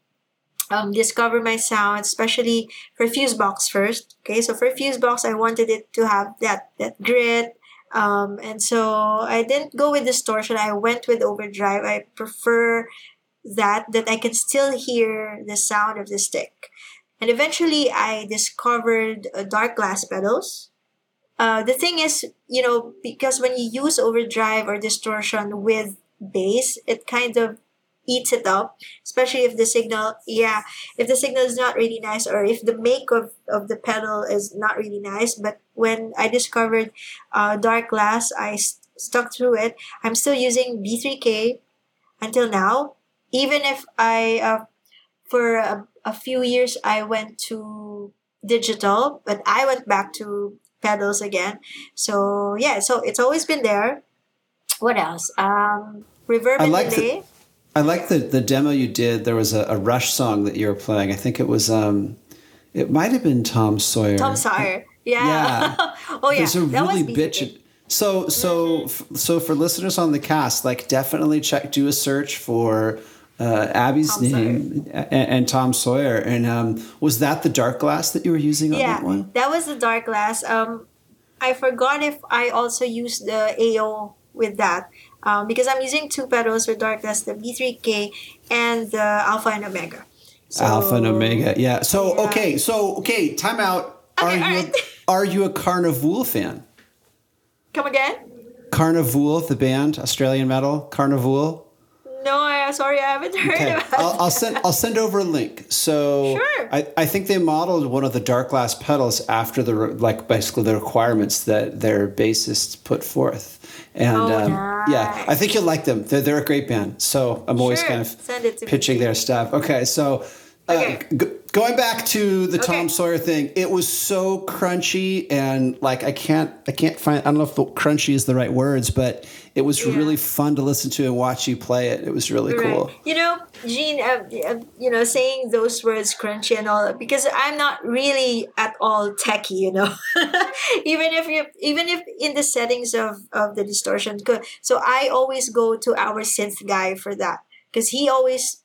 um, discover my sound, especially for Fuseboxx first. Okay, so for Fuseboxx, I wanted it to have that that grit, um, and so I didn't go with distortion. I went with overdrive. I prefer that that I can still hear the sound of the stick. And eventually, I discovered uh, Darkglass pedals. Uh, the thing is, you know, because when you use overdrive or distortion with bass, it kind of eats it up, especially if the signal, yeah, if the signal is not really nice or if the make of, of the pedal is not really nice. But when I discovered uh, Darkglass, I st- stuck through it. I'm still using B3K until now. Even if I, uh, for a, a few years, I went to digital, but I went back to pedals again. So yeah, so it's always been there. What else? Um, reverb I and like the- delay. I like the the demo you did. There was a, a Rush song that you were playing. I think it was um, it might have been Tom Sawyer. Tom Sawyer. Yeah. Yeah. oh yeah. There's a that really was bitch. So so f- so for listeners on the cast, like definitely check do a search for uh, Abby's Tom name and, and Tom Sawyer. And um, was that the Darkglass that you were using on Yeah, that one? that was the Darkglass. Um, I forgot if I also used the AO with that um, because I'm using two pedals with Darkglass, the B3K and the Alpha and Omega. So, Alpha and Omega. Yeah. So Yeah. okay. So okay. Time out. Are Okay, you alright. a, are you a Carnivool fan? Come again? Carnivool, the band, Australian metal, Carnivool. No, I sorry, I haven't heard Okay, about. I'll, I'll send I'll send over a link. So Sure. I, I think they modeled one of the Darkglass pedals after the like basically the requirements that their bassists put forth, and Oh, um, yeah. I think you'll like them. They're they're a great band. So I'm always Sure, kind of to me. pitching their stuff. Okay, so Okay. Uh, g- going back to the Okay. Tom Sawyer thing, it was so crunchy and like I can't I can't find I don't know if the crunchy is the right words, but it was Yeah. really fun to listen to and watch you play it. It was really cool. You know, Gene, uh, uh, you know, saying those words crunchy and all that, because I'm not really at all techie, you know. even if you, even if in the settings of of the distortion. So I always go to our synth guy for that because he always,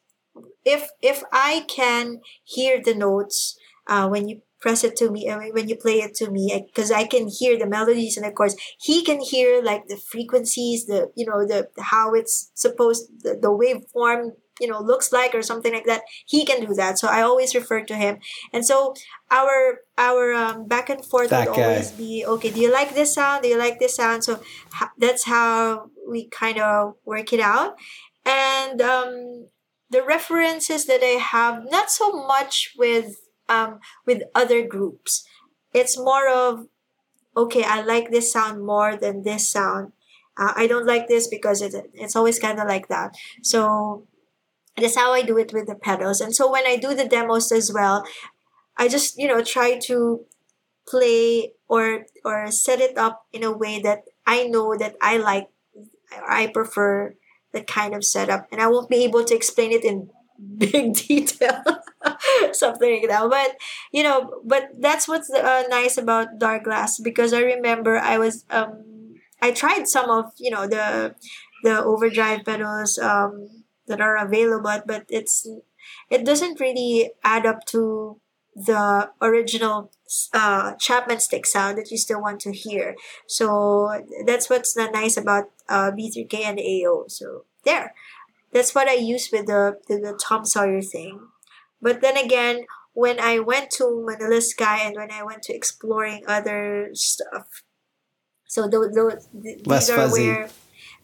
if if I can hear the notes uh, when you press it to me uh, when you play it to me because I can hear the melodies and of course he can hear like the frequencies the you know the how it's supposed the, the waveform you know looks like or something like that he can do that. So I always refer to him. And so our our um, back and forth That would guy. always be okay do you like this sound? Do you like this sound? So ha- that's how we kind of work it out. And um the references that I have not so much with um with other groups. It's more of okay i like this sound more than this sound. Uh, i don't like this because it, it's always kind of like that. So that's how i do it with the pedals. And so when i do the demos as well i just you know try to play or or set it up in a way that i know that i like i prefer that kind of setup and i won't be able to explain it in big detail something like that. But you know but that's what's uh, nice about Darkglass because i remember i was um i tried some of you know the the overdrive pedals um that are available but it's it doesn't really add up to the original uh, Chapman stick sound that you still want to hear. So that's what's the nice about uh, B3K and AO. So there, that's what I use with the, the, the Tom Sawyer thing. But then again, when I went to Manila Sky and when I went to exploring other stuff, so those, those th- Less these are fuzzy. where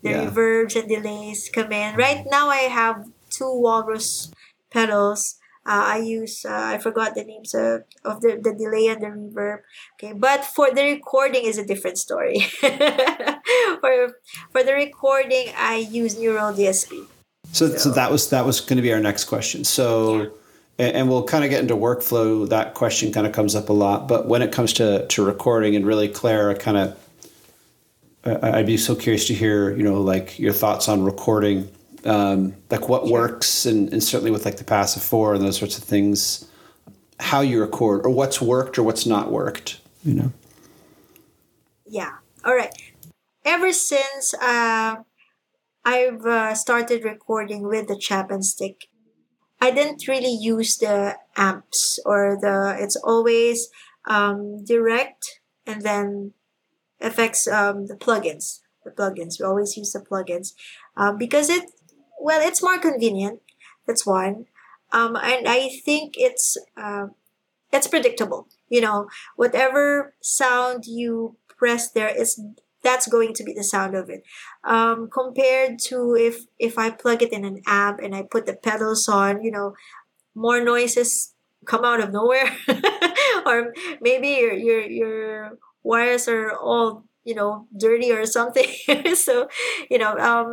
the Yeah. reverbs and delays come in. Right now, I have two walrus pedals. Uh, I use uh, I forgot the names of, of the, the delay and the reverb. Okay, but for the recording is a different story. for for the recording, I use Neural DSP. So, so that was that was going to be our next question. So, and, and we'll kind of get into workflow. That question kind of comes up a lot. But when it comes to to recording, and really, Claire, I kind of, I'd be so curious to hear, you know, like your thoughts on recording, um, like what works, and, and certainly with like the passive four and those sorts of things, how you record, or what's worked or what's not worked. You know. Yeah. All right. Ever since uh, I've uh, started recording with the Chapman stick, I didn't really use the amps or the. It's always um, direct and then effects um, the plugins. The plugins. We always use the plugins um, because it. Well, it's more convenient. That's one. Um, and I think it's uh, it's predictable. You know, whatever sound you press there is that's going to be the sound of it um, compared to if if i plug it in an amp and i put the pedals on you know more noises come out of nowhere or maybe your your your wires are all you know dirty or something. So you know um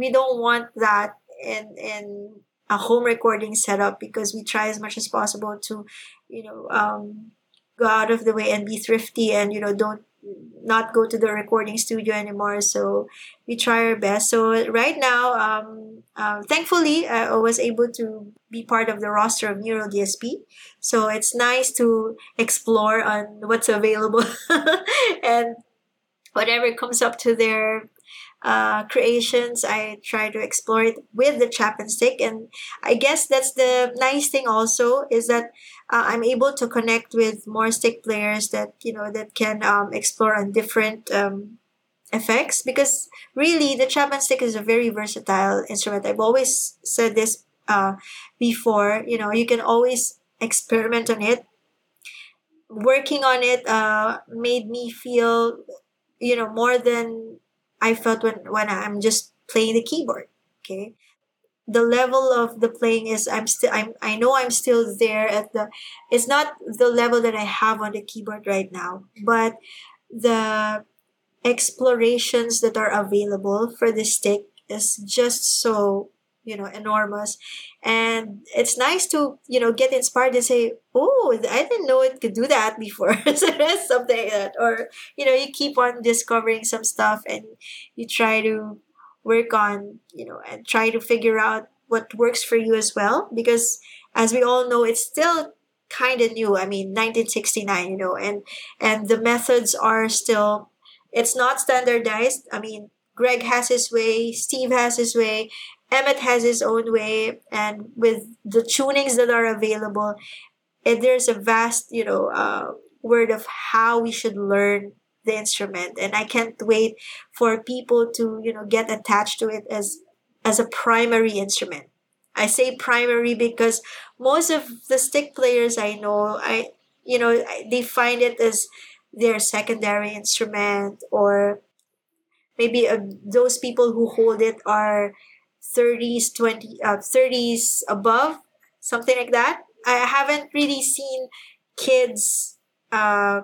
we don't want that in in a home recording setup because we try as much as possible to you know um go out of the way and be thrifty and you know don't not go to the recording studio anymore. So we try our best. So right now um, um thankfully i was able to be part of the roster of neural dsp so it's nice to explore on what's available. And whatever comes up to their uh, creations i try to explore it with the chapman stick and i guess that's the nice thing also is that uh, I'm able to connect with more stick players that you know that can um, explore on different um, effects because really the Chapman stick is a very versatile instrument. I've always said this uh, before. You know, you can always experiment on it. Working on it uh, made me feel, you know, more than I felt when when I'm just playing the keyboard. Okay, the level of the playing is I'm still I'm I know I'm still there at the it's not the level that I have on the keyboard right now, but the explorations that are available for the stick is just so you know enormous. And it's nice to you know get inspired and say oh i didn't know it could do that before. Something like that or you know you keep on discovering some stuff and you try to work on you know and try to figure out what works for you as well because as we all know it's still kind of new. I mean 1969 you know and and the methods are still it's not standardized. I mean greg has his way steve has his way emmett has his own way and with the tunings that are available and there's a vast you know uh, word of how we should learn the instrument. And i can't wait for people to you know get attached to it as as a primary instrument. I say primary because most of the stick players i know i you know they find it as their secondary instrument or maybe uh, those people who hold it are 30s 20 uh, 30s above something like that. I haven't really seen kids uh,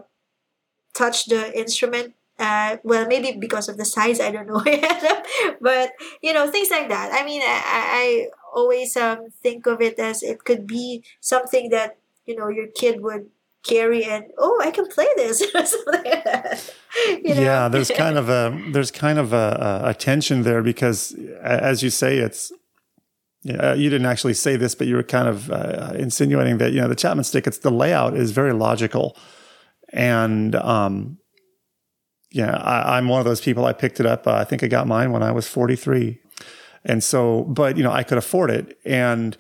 touch the instrument uh, well maybe because of the size i don't know but you know things like that. I mean i, I always um, think of it as it could be something that you know your kid would carry and oh i can play this you know? yeah there's kind of a there's kind of a, a tension there because as you say it's yeah, you didn't actually say this, but you were kind of uh, insinuating that you know the Chapman stick. It's the layout is very logical, and um, yeah, I, am one of those people. I picked it up. Uh, I think I got mine when I was 43, and so, but you know, I could afford it, and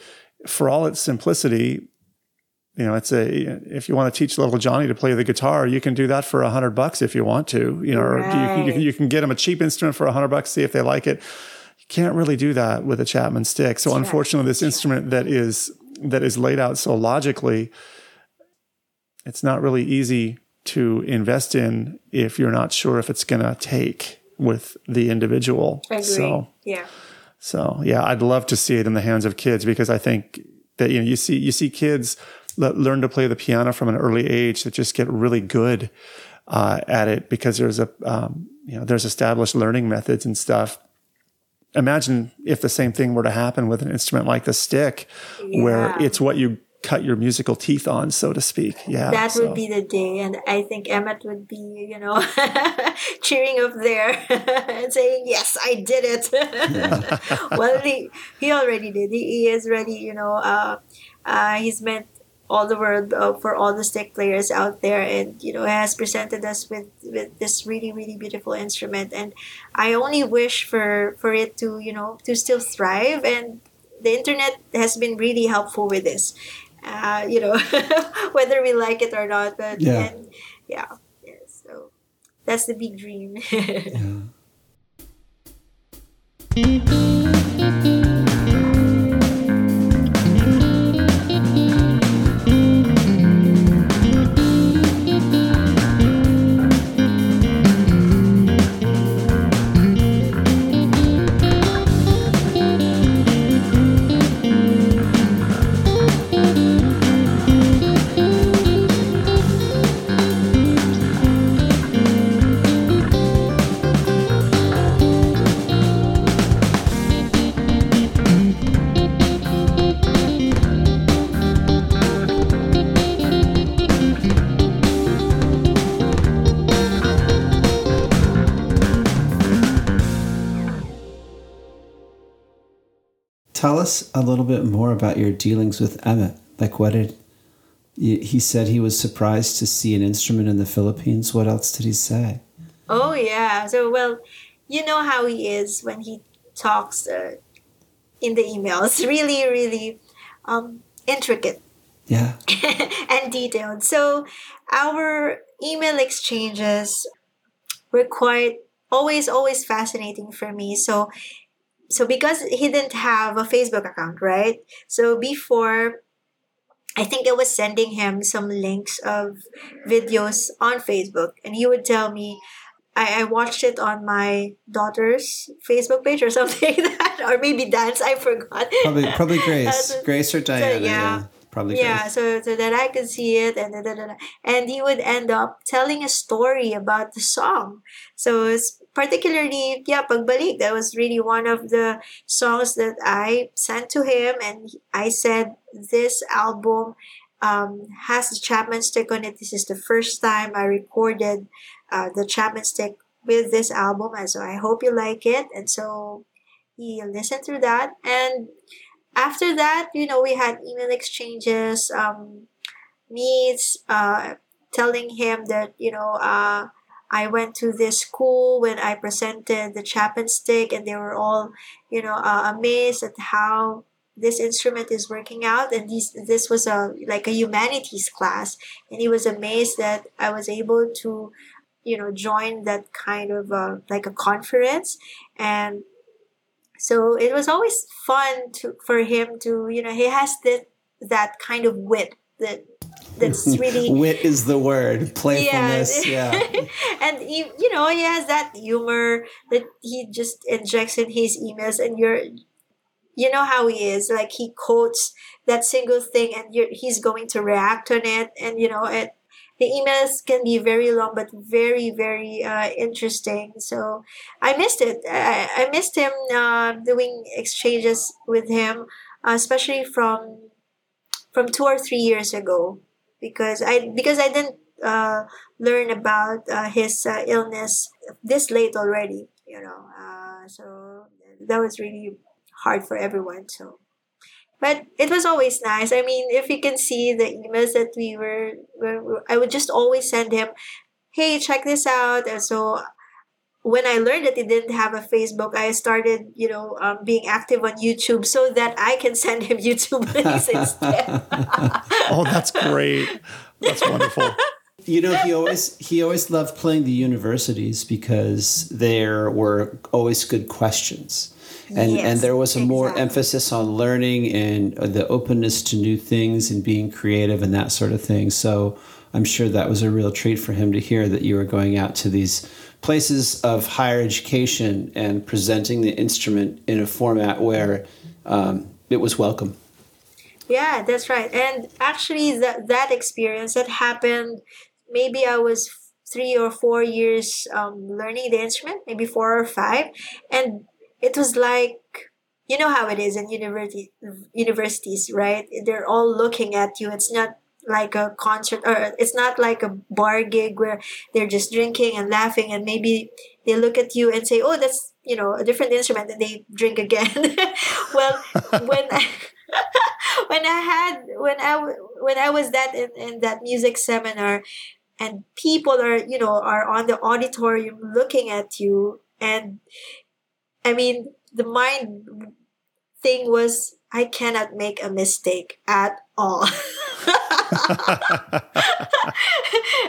for all its simplicity, you know, it's a if you want to teach little Johnny to play the guitar, you can do that for a hundred bucks if you want to. You know, right. or you, you, you, can get them a cheap instrument for a hundred bucks, see if they like it. You can't really do that with a Chapman stick. So, That's unfortunately, right. this instrument that is that is laid out so logically, it's not really easy to invest in if you're not sure if it's going to take with the individual. I agree. So, yeah. So, yeah, I'd love to see it in the hands of kids because I think that you know you see you see kids learn to play the piano from an early age that just get really good uh, at it because there's a um, you know there's established learning methods and stuff imagine if the same thing were to happen with an instrument like the stick yeah. where it's what you cut your musical teeth on, so to speak. Yeah. That so. would be the day. And I think Emmett would be, you know, cheering up there and saying, Yes, I did it. Yeah. well, he, he already did. He, he is ready, you know, uh, uh, he's meant all the world uh, for all the stick players out there. And you know has presented us with with this really really beautiful instrument. And i only wish for for it to you know to still thrive. And the internet has been really helpful with this. Uh, you know whether we like it or not but yeah. and, yeah, yeah so that's the big dream. Yeah. Tell us a little bit more about your dealings with Emmett. Like, what did he said he was surprised to see an instrument in the Philippines? What else did he say? Oh, yeah. So, well, you know how he is when he talks uh, in the emails. Really, really um, intricate. Yeah. and detailed. So, our email exchanges were quite always always fascinating for me so so because he didn't have a Facebook account, right? So before I think I was sending him some links of videos on Facebook, and he would tell me, I, I watched it on my daughter's Facebook page or something like that, or maybe dance. I forgot. Probably, probably Grace, Grace or Diana. So, yeah. yeah. Probably yeah so so that i could see it and da, da, da, and he would end up telling a story about the song. So it's particularly yeah pagbalik that was really one of the songs that i sent to him and i said this album um, has the chapman stick on it. This is the first time i recorded uh, the chapman stick with this album and so i hope you like it. And so he listened through that and after that, you know, we had email exchanges, um, meets, uh, telling him that, you know, uh, I went to this school when I presented the Chapman stick, and they were all, you know, uh, amazed at how this instrument is working out. And this this was a like a humanities class, and he was amazed that I was able to, you know, join that kind of uh, like a conference, and so it was always fun to for him to you know he has that that kind of wit that that's really Wit is the word. Playfulness. Yeah. and he, you know he has that humor that he just injects in his emails and you're you know how he is like he quotes that single thing and you're, he's going to react on it and you know it the emails can be very long but very very uh, interesting. So i missed it. I, I missed him uh, doing exchanges with him uh, especially from from two or three years ago because i because i didn't uh, learn about uh, his uh, illness this late already you know uh, so that was really hard for everyone so but it was always nice. I mean, if you can see the emails that we were, were I would just always send him, "Hey, check this out." And so when I learned that he didn't have a Facebook, I started, you know, um, being active on YouTube so that I can send him YouTube links instead. Oh, that's great. That's wonderful. You know, he always he always loved playing the universities because there were always good questions. And Yes, and there was a more exactly. emphasis on learning and the openness to new things and being creative and that sort of thing. So I'm sure that was a real treat for him to hear that you were going out to these places of higher education and presenting the instrument in a format where um, it was welcome. Yeah, that's right. And actually, that that experience that happened, maybe I was three or four years um, learning the instrument, maybe four or five, and it was like you know how it is in university universities, right? They're all looking at you. It's not like a concert or it's not like a bar gig where they're just drinking and laughing and maybe they look at you and say oh that's you know a different instrument and they drink again well when I, when I had when i when I was that in, in that music seminar and people are you know are on the auditorium looking at you and I mean the mind thing was I cannot make a mistake at all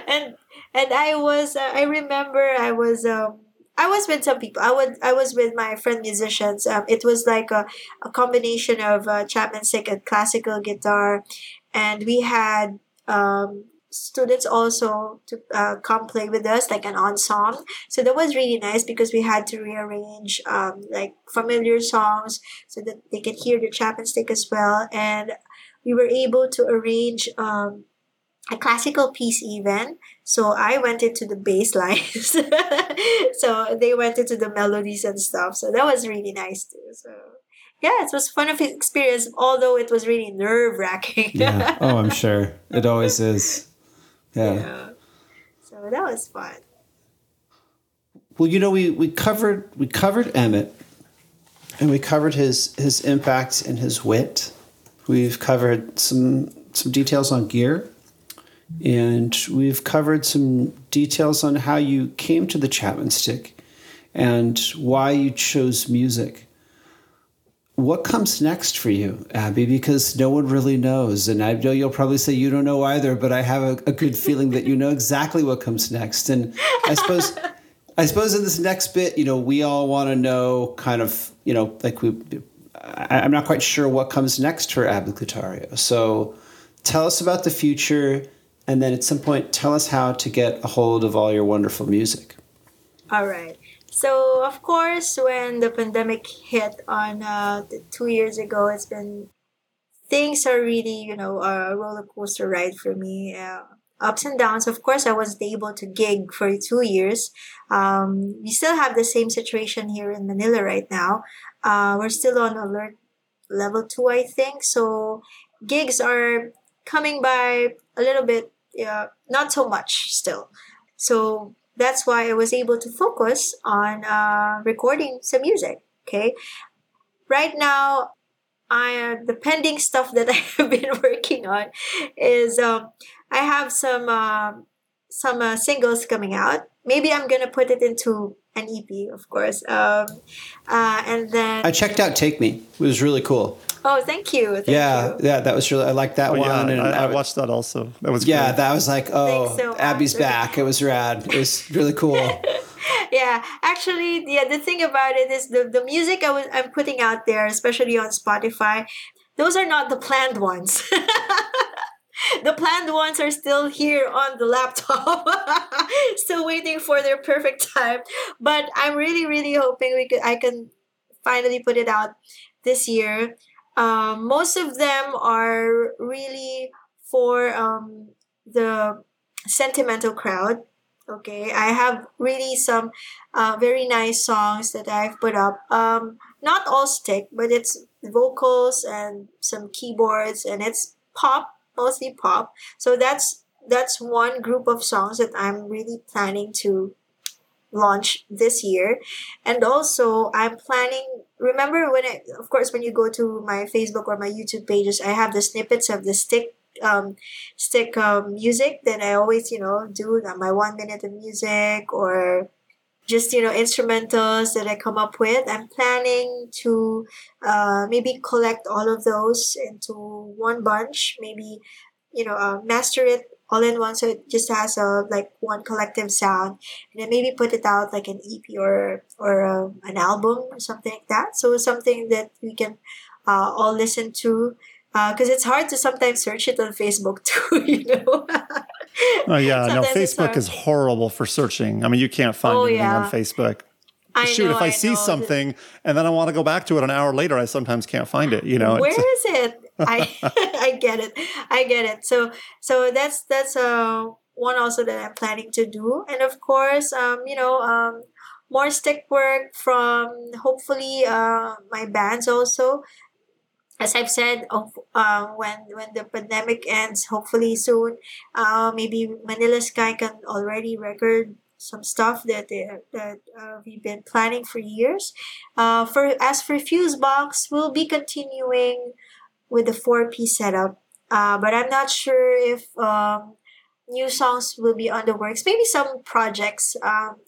and and I was uh, I remember I was um I was with some people. I would I was with my friend musicians. Um, it was like a, a combination of uh, Chapman Stick and classical guitar, and we had um, students also to uh, come play with us like an ensemble. So that was really nice because we had to rearrange um, like familiar songs so that they could hear the Chapman Stick as well, and we were able to arrange. Um, a classical piece even so i went into the bass lines so they went into the melodies and stuff so that was really nice too so yeah it was fun of experience although it was really nerve wracking Yeah. Oh, I'm sure. It always is. Yeah. yeah so that was fun Well, you know, we, we covered we covered Emmett, and we covered his his impact and his wit. We've covered some some details on gear, and we've covered some details on how you came to the Chapman stick, and why you chose music. What comes next for you, Abby? Because no one really knows. And I know you'll probably say you don't know either, but I have a, a good feeling that you know exactly what comes next. And I suppose I suppose in this next bit, you know, we all want to know kind of, you know, like we I, I'm not quite sure what comes next for Abby Clutario. So tell us about the future and then at some point tell us how to get a hold of all your wonderful music. All right. So of course, when the pandemic hit on uh, two years ago, it's been things are really you know a roller coaster ride for me. Uh, ups and downs. Of course, I wasn't able to gig for two years. Um, we still have the same situation here in Manila right now. Uh, we're still on alert level two, I think. So gigs are coming by a little bit, yeah, not so much still. So that's why I was able to focus on uh, recording some music. Okay, right now, I the pending stuff that I have been working on is um, I have some uh, some uh, singles coming out. Maybe I'm gonna put it into an EP, of course. Um, uh, and then I checked out "Take Me." It was really cool. Oh, thank you. Thank yeah, you. yeah, that was really. I like that Oh, one. yeah, and I, I watched that also. That was great. Yeah, great. that was like, oh, so. Abby's back. It was rad. It was really cool. yeah actually yeah the thing about it is the, the music I was I'm putting out there especially on Spotify those are not the planned ones the planned ones are still here on the laptop still waiting for their perfect time. But I'm really really hoping we could I can finally put it out this year. Um, most of them are really for um, the sentimental crowd okay? I have really some uh, very nice songs that i've put up. Um not all stick but it's vocals and some keyboards and it's pop mostly pop. So that's that's one group of songs that i'm really planning to launch this year. And also i'm planning remember when i of course when you go to my facebook or my youtube pages i have the snippets of the stick um, stick um, music that I always, you know, do my one minute of music or just, you know, instrumentals that I come up with. I'm planning to uh, maybe collect all of those into one bunch, maybe, you know, uh, master it all in one so it just has a like one collective sound and then maybe put it out like an ep or or uh, an album or something like that so something that we can uh, all listen to because it's hard to sometimes search it on Facebook too, you know. Oh yeah, no, Sometimes Facebook is horrible for searching. I mean, you can't find Oh, anything on. Facebook. I Shoot, know, if I, see know. something and then I want to go back to it an hour later, I sometimes can't find it. You know, where is it? I I get it, I get it. So so that's that's uh one also that I'm planning to do, and of course, um, you know, um, more stick work from hopefully uh my bands also. As I've said, uh, when when the pandemic ends, hopefully soon, uh, maybe Manila Sky can already record some stuff that they, that uh, we've been planning for years. Uh, for as for Fuseboxx, we'll be continuing with the four piece setup, uh, but I'm not sure if um, new songs will be on the works. Maybe some projects, um,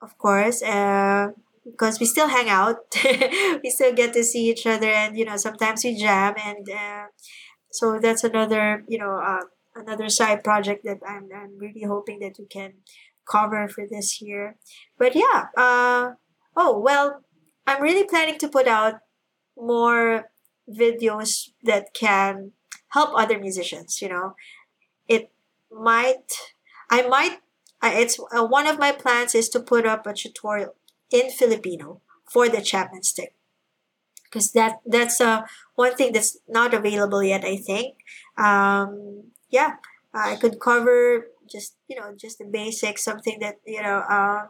of course. Uh, because we still hang out, we still get to see each other, and you know sometimes we jam, and uh, so that's another you know uh, another side project that I'm I'm really hoping that we can cover for this year. But yeah, uh, oh well, I'm really planning to put out more videos that can help other musicians. You know, it might I might it's uh, one of my plans is to put up a tutorial in Filipino for the Chapman stick because that that's uh, one thing that's not available yet. I think. Um, yeah, I could cover just you know just the basics, something that you know um,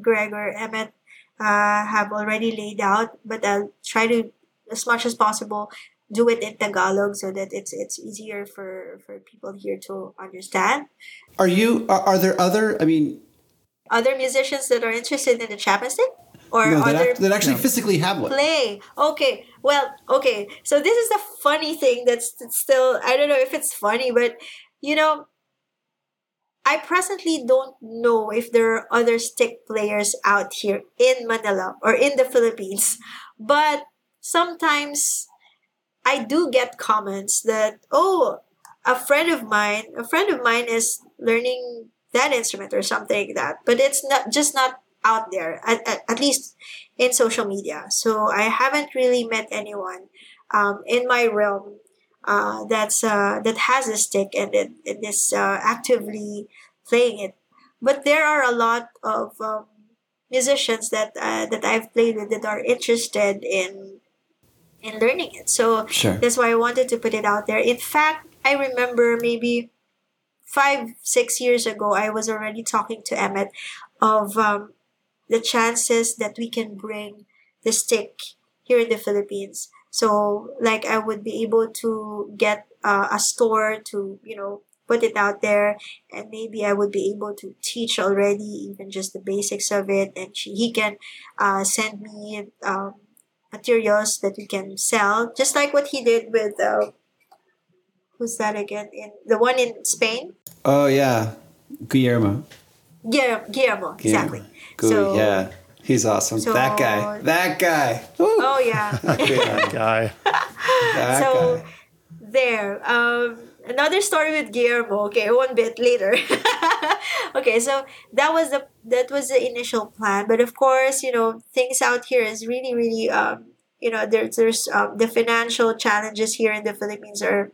Greg or Emmett uh, have already laid out, but I'll try to as much as possible do it in Tagalog so that it's it's easier for for people here to understand. Are you? Are, are there other? I mean, Other musicians that are interested in the Chapman stick or no, that, act- that actually physically have one. play. Okay. Well, okay. So this is the funny thing that's that's still I don't know if it's funny, but you know, I presently don't know if there are other stick players out here in Manila or in the Philippines. But sometimes I do get comments that, oh, a friend of mine, a friend of mine is learning that instrument or something like that. But it's not just not out there, at, at, at least in social media. So I haven't really met anyone um, in my realm uh, that's uh, that has a stick and it, it is uh, actively playing it. But there are a lot of um, musicians that uh, that I've played with that are interested in in learning it. So Sure. that's why I wanted to put it out there. In fact, I remember maybe five, six years ago, I was already talking to Emmett of um, the chances that we can bring the stick here in the Philippines. So, like, I would be able to get uh, a store to, you know, put it out there, and maybe I would be able to teach already, even just the basics of it. And she, he can uh, send me um, materials that we can sell, just like what he did with. Uh, who's that again? In the one in Spain, Oh yeah, Guillermo. Guillermo, Guillermo exactly. Gui- So- yeah, he's awesome. so- that guy. That guy. Woo. Oh yeah. That guy. That so guy. there. Um, another story with Guillermo. Okay, one bit later. okay, so that was the that was the initial plan, but of course, you know, things out here is really, really, um, you know, there's there's um, the financial challenges here in the Philippines are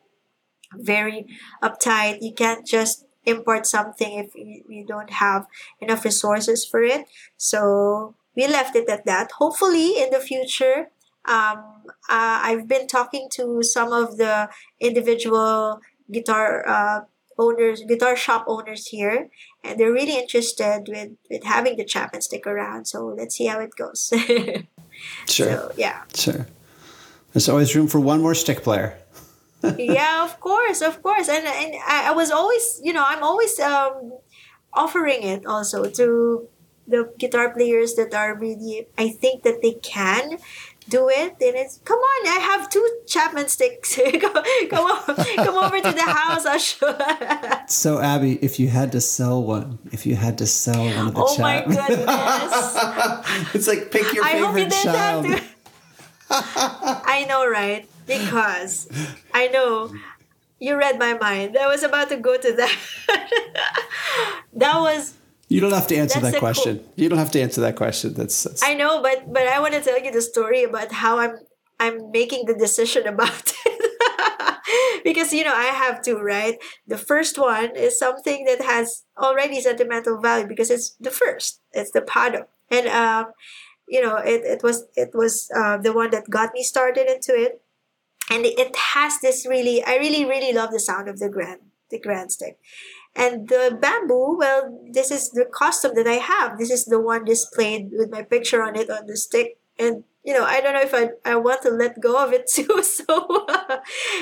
very uptight. You can't just import something if you, you don't have enough resources for it. So we left it at that. Hopefully, in the future, um, uh, I've been talking to some of the individual guitar uh, owners, guitar shop owners here, and they're really interested with, with having the Chapman stick around. So let's see how it goes. Sure. so yeah. Sure. There's always room for one more stick player. Yeah, of course, of course, and and I, I was always, you know, I'm always um, offering it also to the guitar players that are really, I think that they can do it. And it's come on, I have two Chapman sticks. come, come, on, come over to the house. I'll show. So Abby, if you had to sell one, if you had to sell one of the oh my Chapman, goodness! it's like pick your I hope you favorite child. have to. I know, right? Because I know you read my mind. I was about to go to that. that was You don't have to answer that cool- question. You don't have to answer that question. That's, that's I know, but but I want to tell you the story about how I'm I'm making the decision about it. because you know I have to right. The first one is something that has already sentimental value because it's the first. It's the Padauk, and um, you know it, it was it was uh, the one that got me started into it, and it has this really I really really love the sound of the grand the grand stick. And the bamboo, well, this is the costume that I have. This is the one displayed with my picture on it on the stick. And, you know, I don't know if I, I want to let go of it too. So,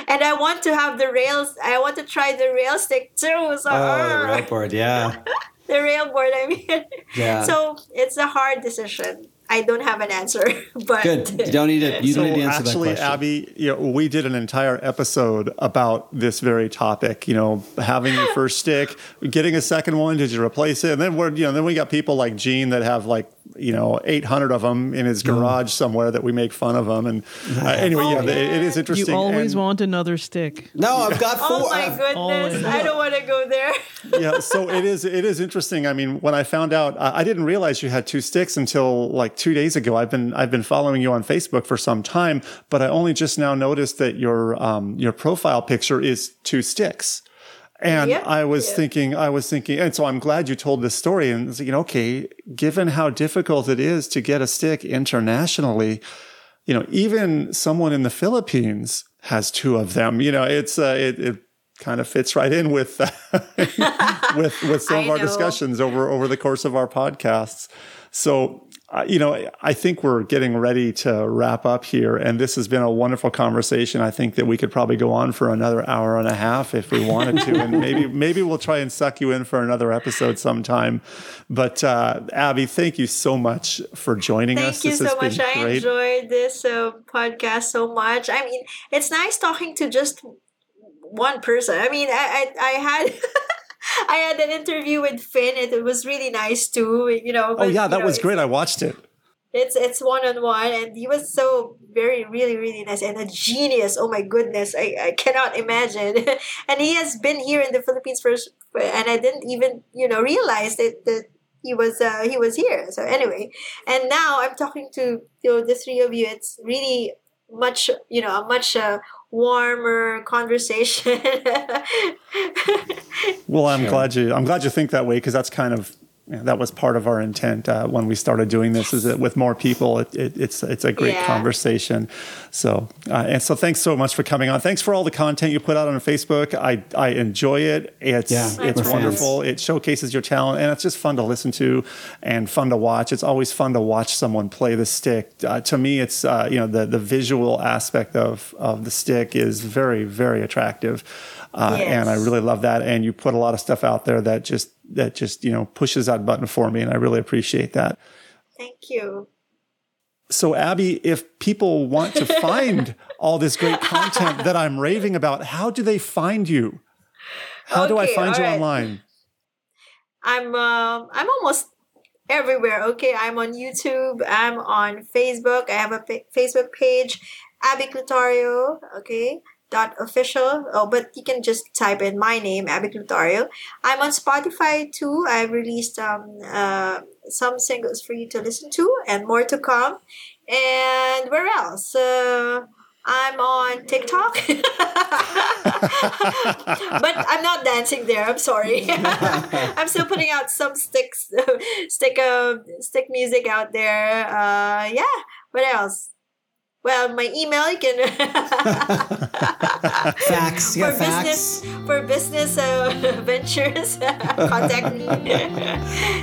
and I want to have the rails, I want to try the rail stick too. So, oh, the ah. rail board. Yeah, the rail board, I mean. yeah. So, it's a hard decision. I don't have an answer, but Good. You don't need it. You so don't need to answer actually, that question. Abby, you know, we did an entire episode about this very topic. You know, having your first stick, getting a second one. Did you replace it? And then we're, you know, then we got people like Gene that have like, you know, 800 of them in his garage somewhere that we make fun of them. And uh, anyway, Oh, yeah, it- it yeah. interesting. You always And- want another stick. no, I've got four. Oh my goodness! Always. I don't want to go there. yeah, so it is. It is interesting. I mean, when I found out, I I didn't realize you had two sticks until like two days ago. I've been I've been following you on Facebook for some time, but I only just now noticed that your um, your profile picture is two sticks. And Yep. I was Yeah. thinking, I was thinking, and so I'm glad you told this story. And you know, okay, given how difficult it is to get a stick internationally, you know, even someone in the Philippines has two of them. You know, it's uh, it, it kind of fits right in with with with some of our know. discussions over over the course of our podcasts. So, uh, you know, I think we're getting ready to wrap up here, and this has been a wonderful conversation. I think that we could probably go on for another hour and a half if we wanted to, and maybe maybe we'll try and suck you in for another episode sometime. But uh, Abby, thank you so much for joining us. Thank you This so much. I great. enjoyed this uh, podcast so much. I mean, it's nice talking to just one person. I mean, I I, I had. I had an interview with Finn. It, it was really nice too. You know. Oh yeah, that know, was great. I watched it. It's it's one on one, and he was so very really really nice and a genius. Oh my goodness, I, I cannot imagine. and he has been here in the Philippines first, and I didn't even you know realize that that he was uh, he was here. So anyway, and now I'm talking to you know, the three of you. It's really much you know a much uh, warmer conversation. Well, I'm Sure. glad you. I'm glad you think that way because that's kind of yeah, that was part of our intent uh, when we started doing this. Is that with more people, it, it, it's it's a great Yeah. conversation. So uh, and so, thanks so much for coming on. Thanks for all the content you put out on Facebook. I I enjoy it. It's Yeah, it's we're wonderful. It showcases your talent, and it's just fun to listen to and fun to watch. It's always fun to watch someone play the stick. Uh, to me, it's uh, you know the the visual aspect of of the stick is very very attractive, uh, and I really love that. And you put a lot of stuff out there that just that just you know pushes that button for me, and I really appreciate that. Thank you. So, Abby, if people want to find all this great content that I'm raving about, how do they find you? How do I find you right. online? I'm um I'm almost everywhere. Okay, I'm on YouTube. I'm on Facebook. I have a fa- Facebook page, Abby Clutario. Okay, official. Oh, but you can just type in my name, Abby Clutario. I'm on Spotify too. I've released um uh some singles for you to listen to, and more to come. And where else? Uh, I'm on TikTok, but I'm not dancing there. I'm sorry. I'm still putting out some sticks, stick, uh, stick music out there. Uh, yeah. What else? Well, my email you can Facts. Yeah, for facts. business for business uh, ventures. contact me.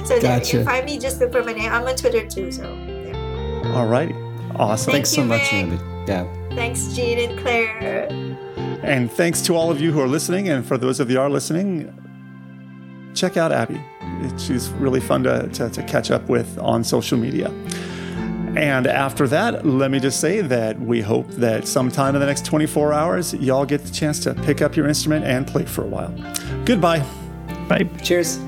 so there, Gotcha. you find me. Just look for my name. I'm on Twitter too. So there. All righty. Awesome. Thanks so much, Meg. Abby. Yeah. Thanks, Gene and Claire. And thanks to all of you who are listening. And for those of you who are listening, check out Abby. She's really fun to, to, to catch up with on social media. And after that, let me just say that we hope that sometime in the next 24 hours, y'all get the chance to pick up your instrument and play for a while. Goodbye. Bye. Cheers.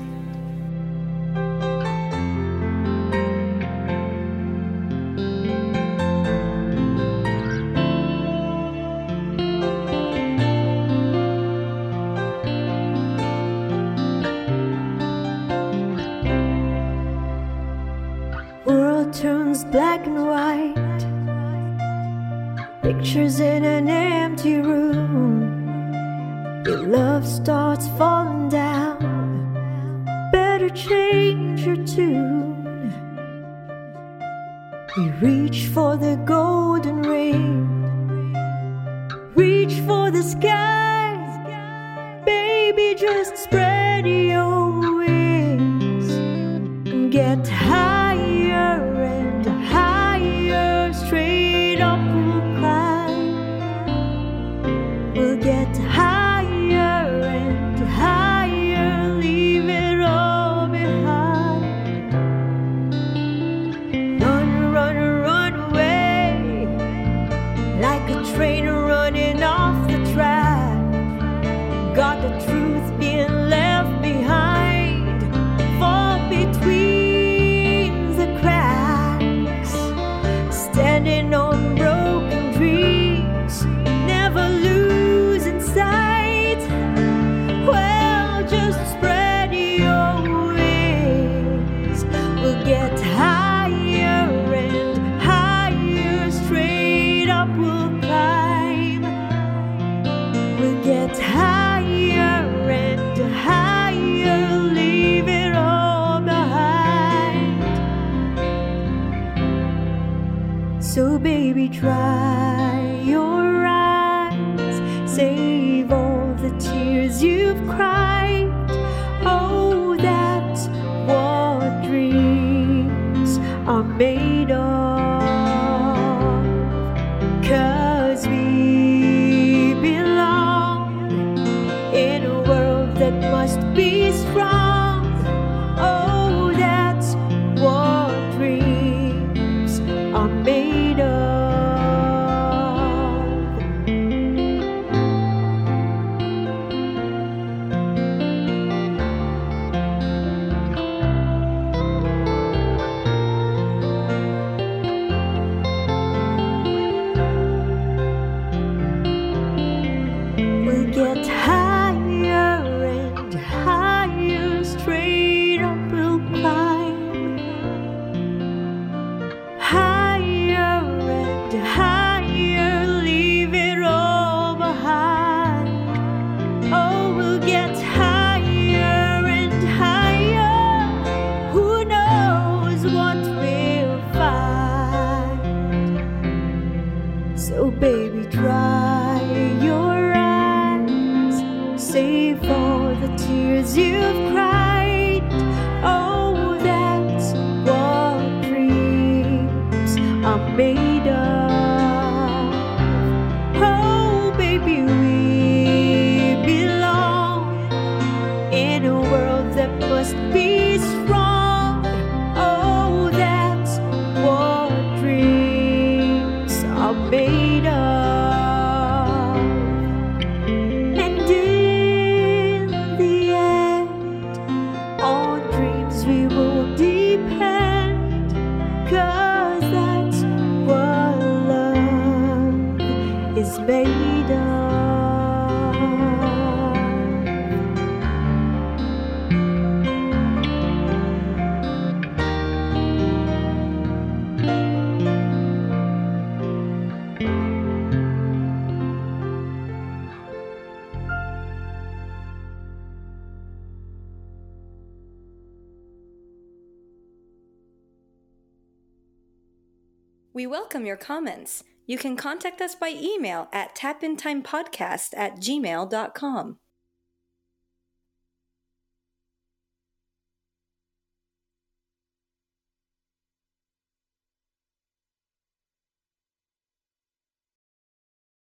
Made your comments. You can contact us by email at tapintimepodcast at gmail.com.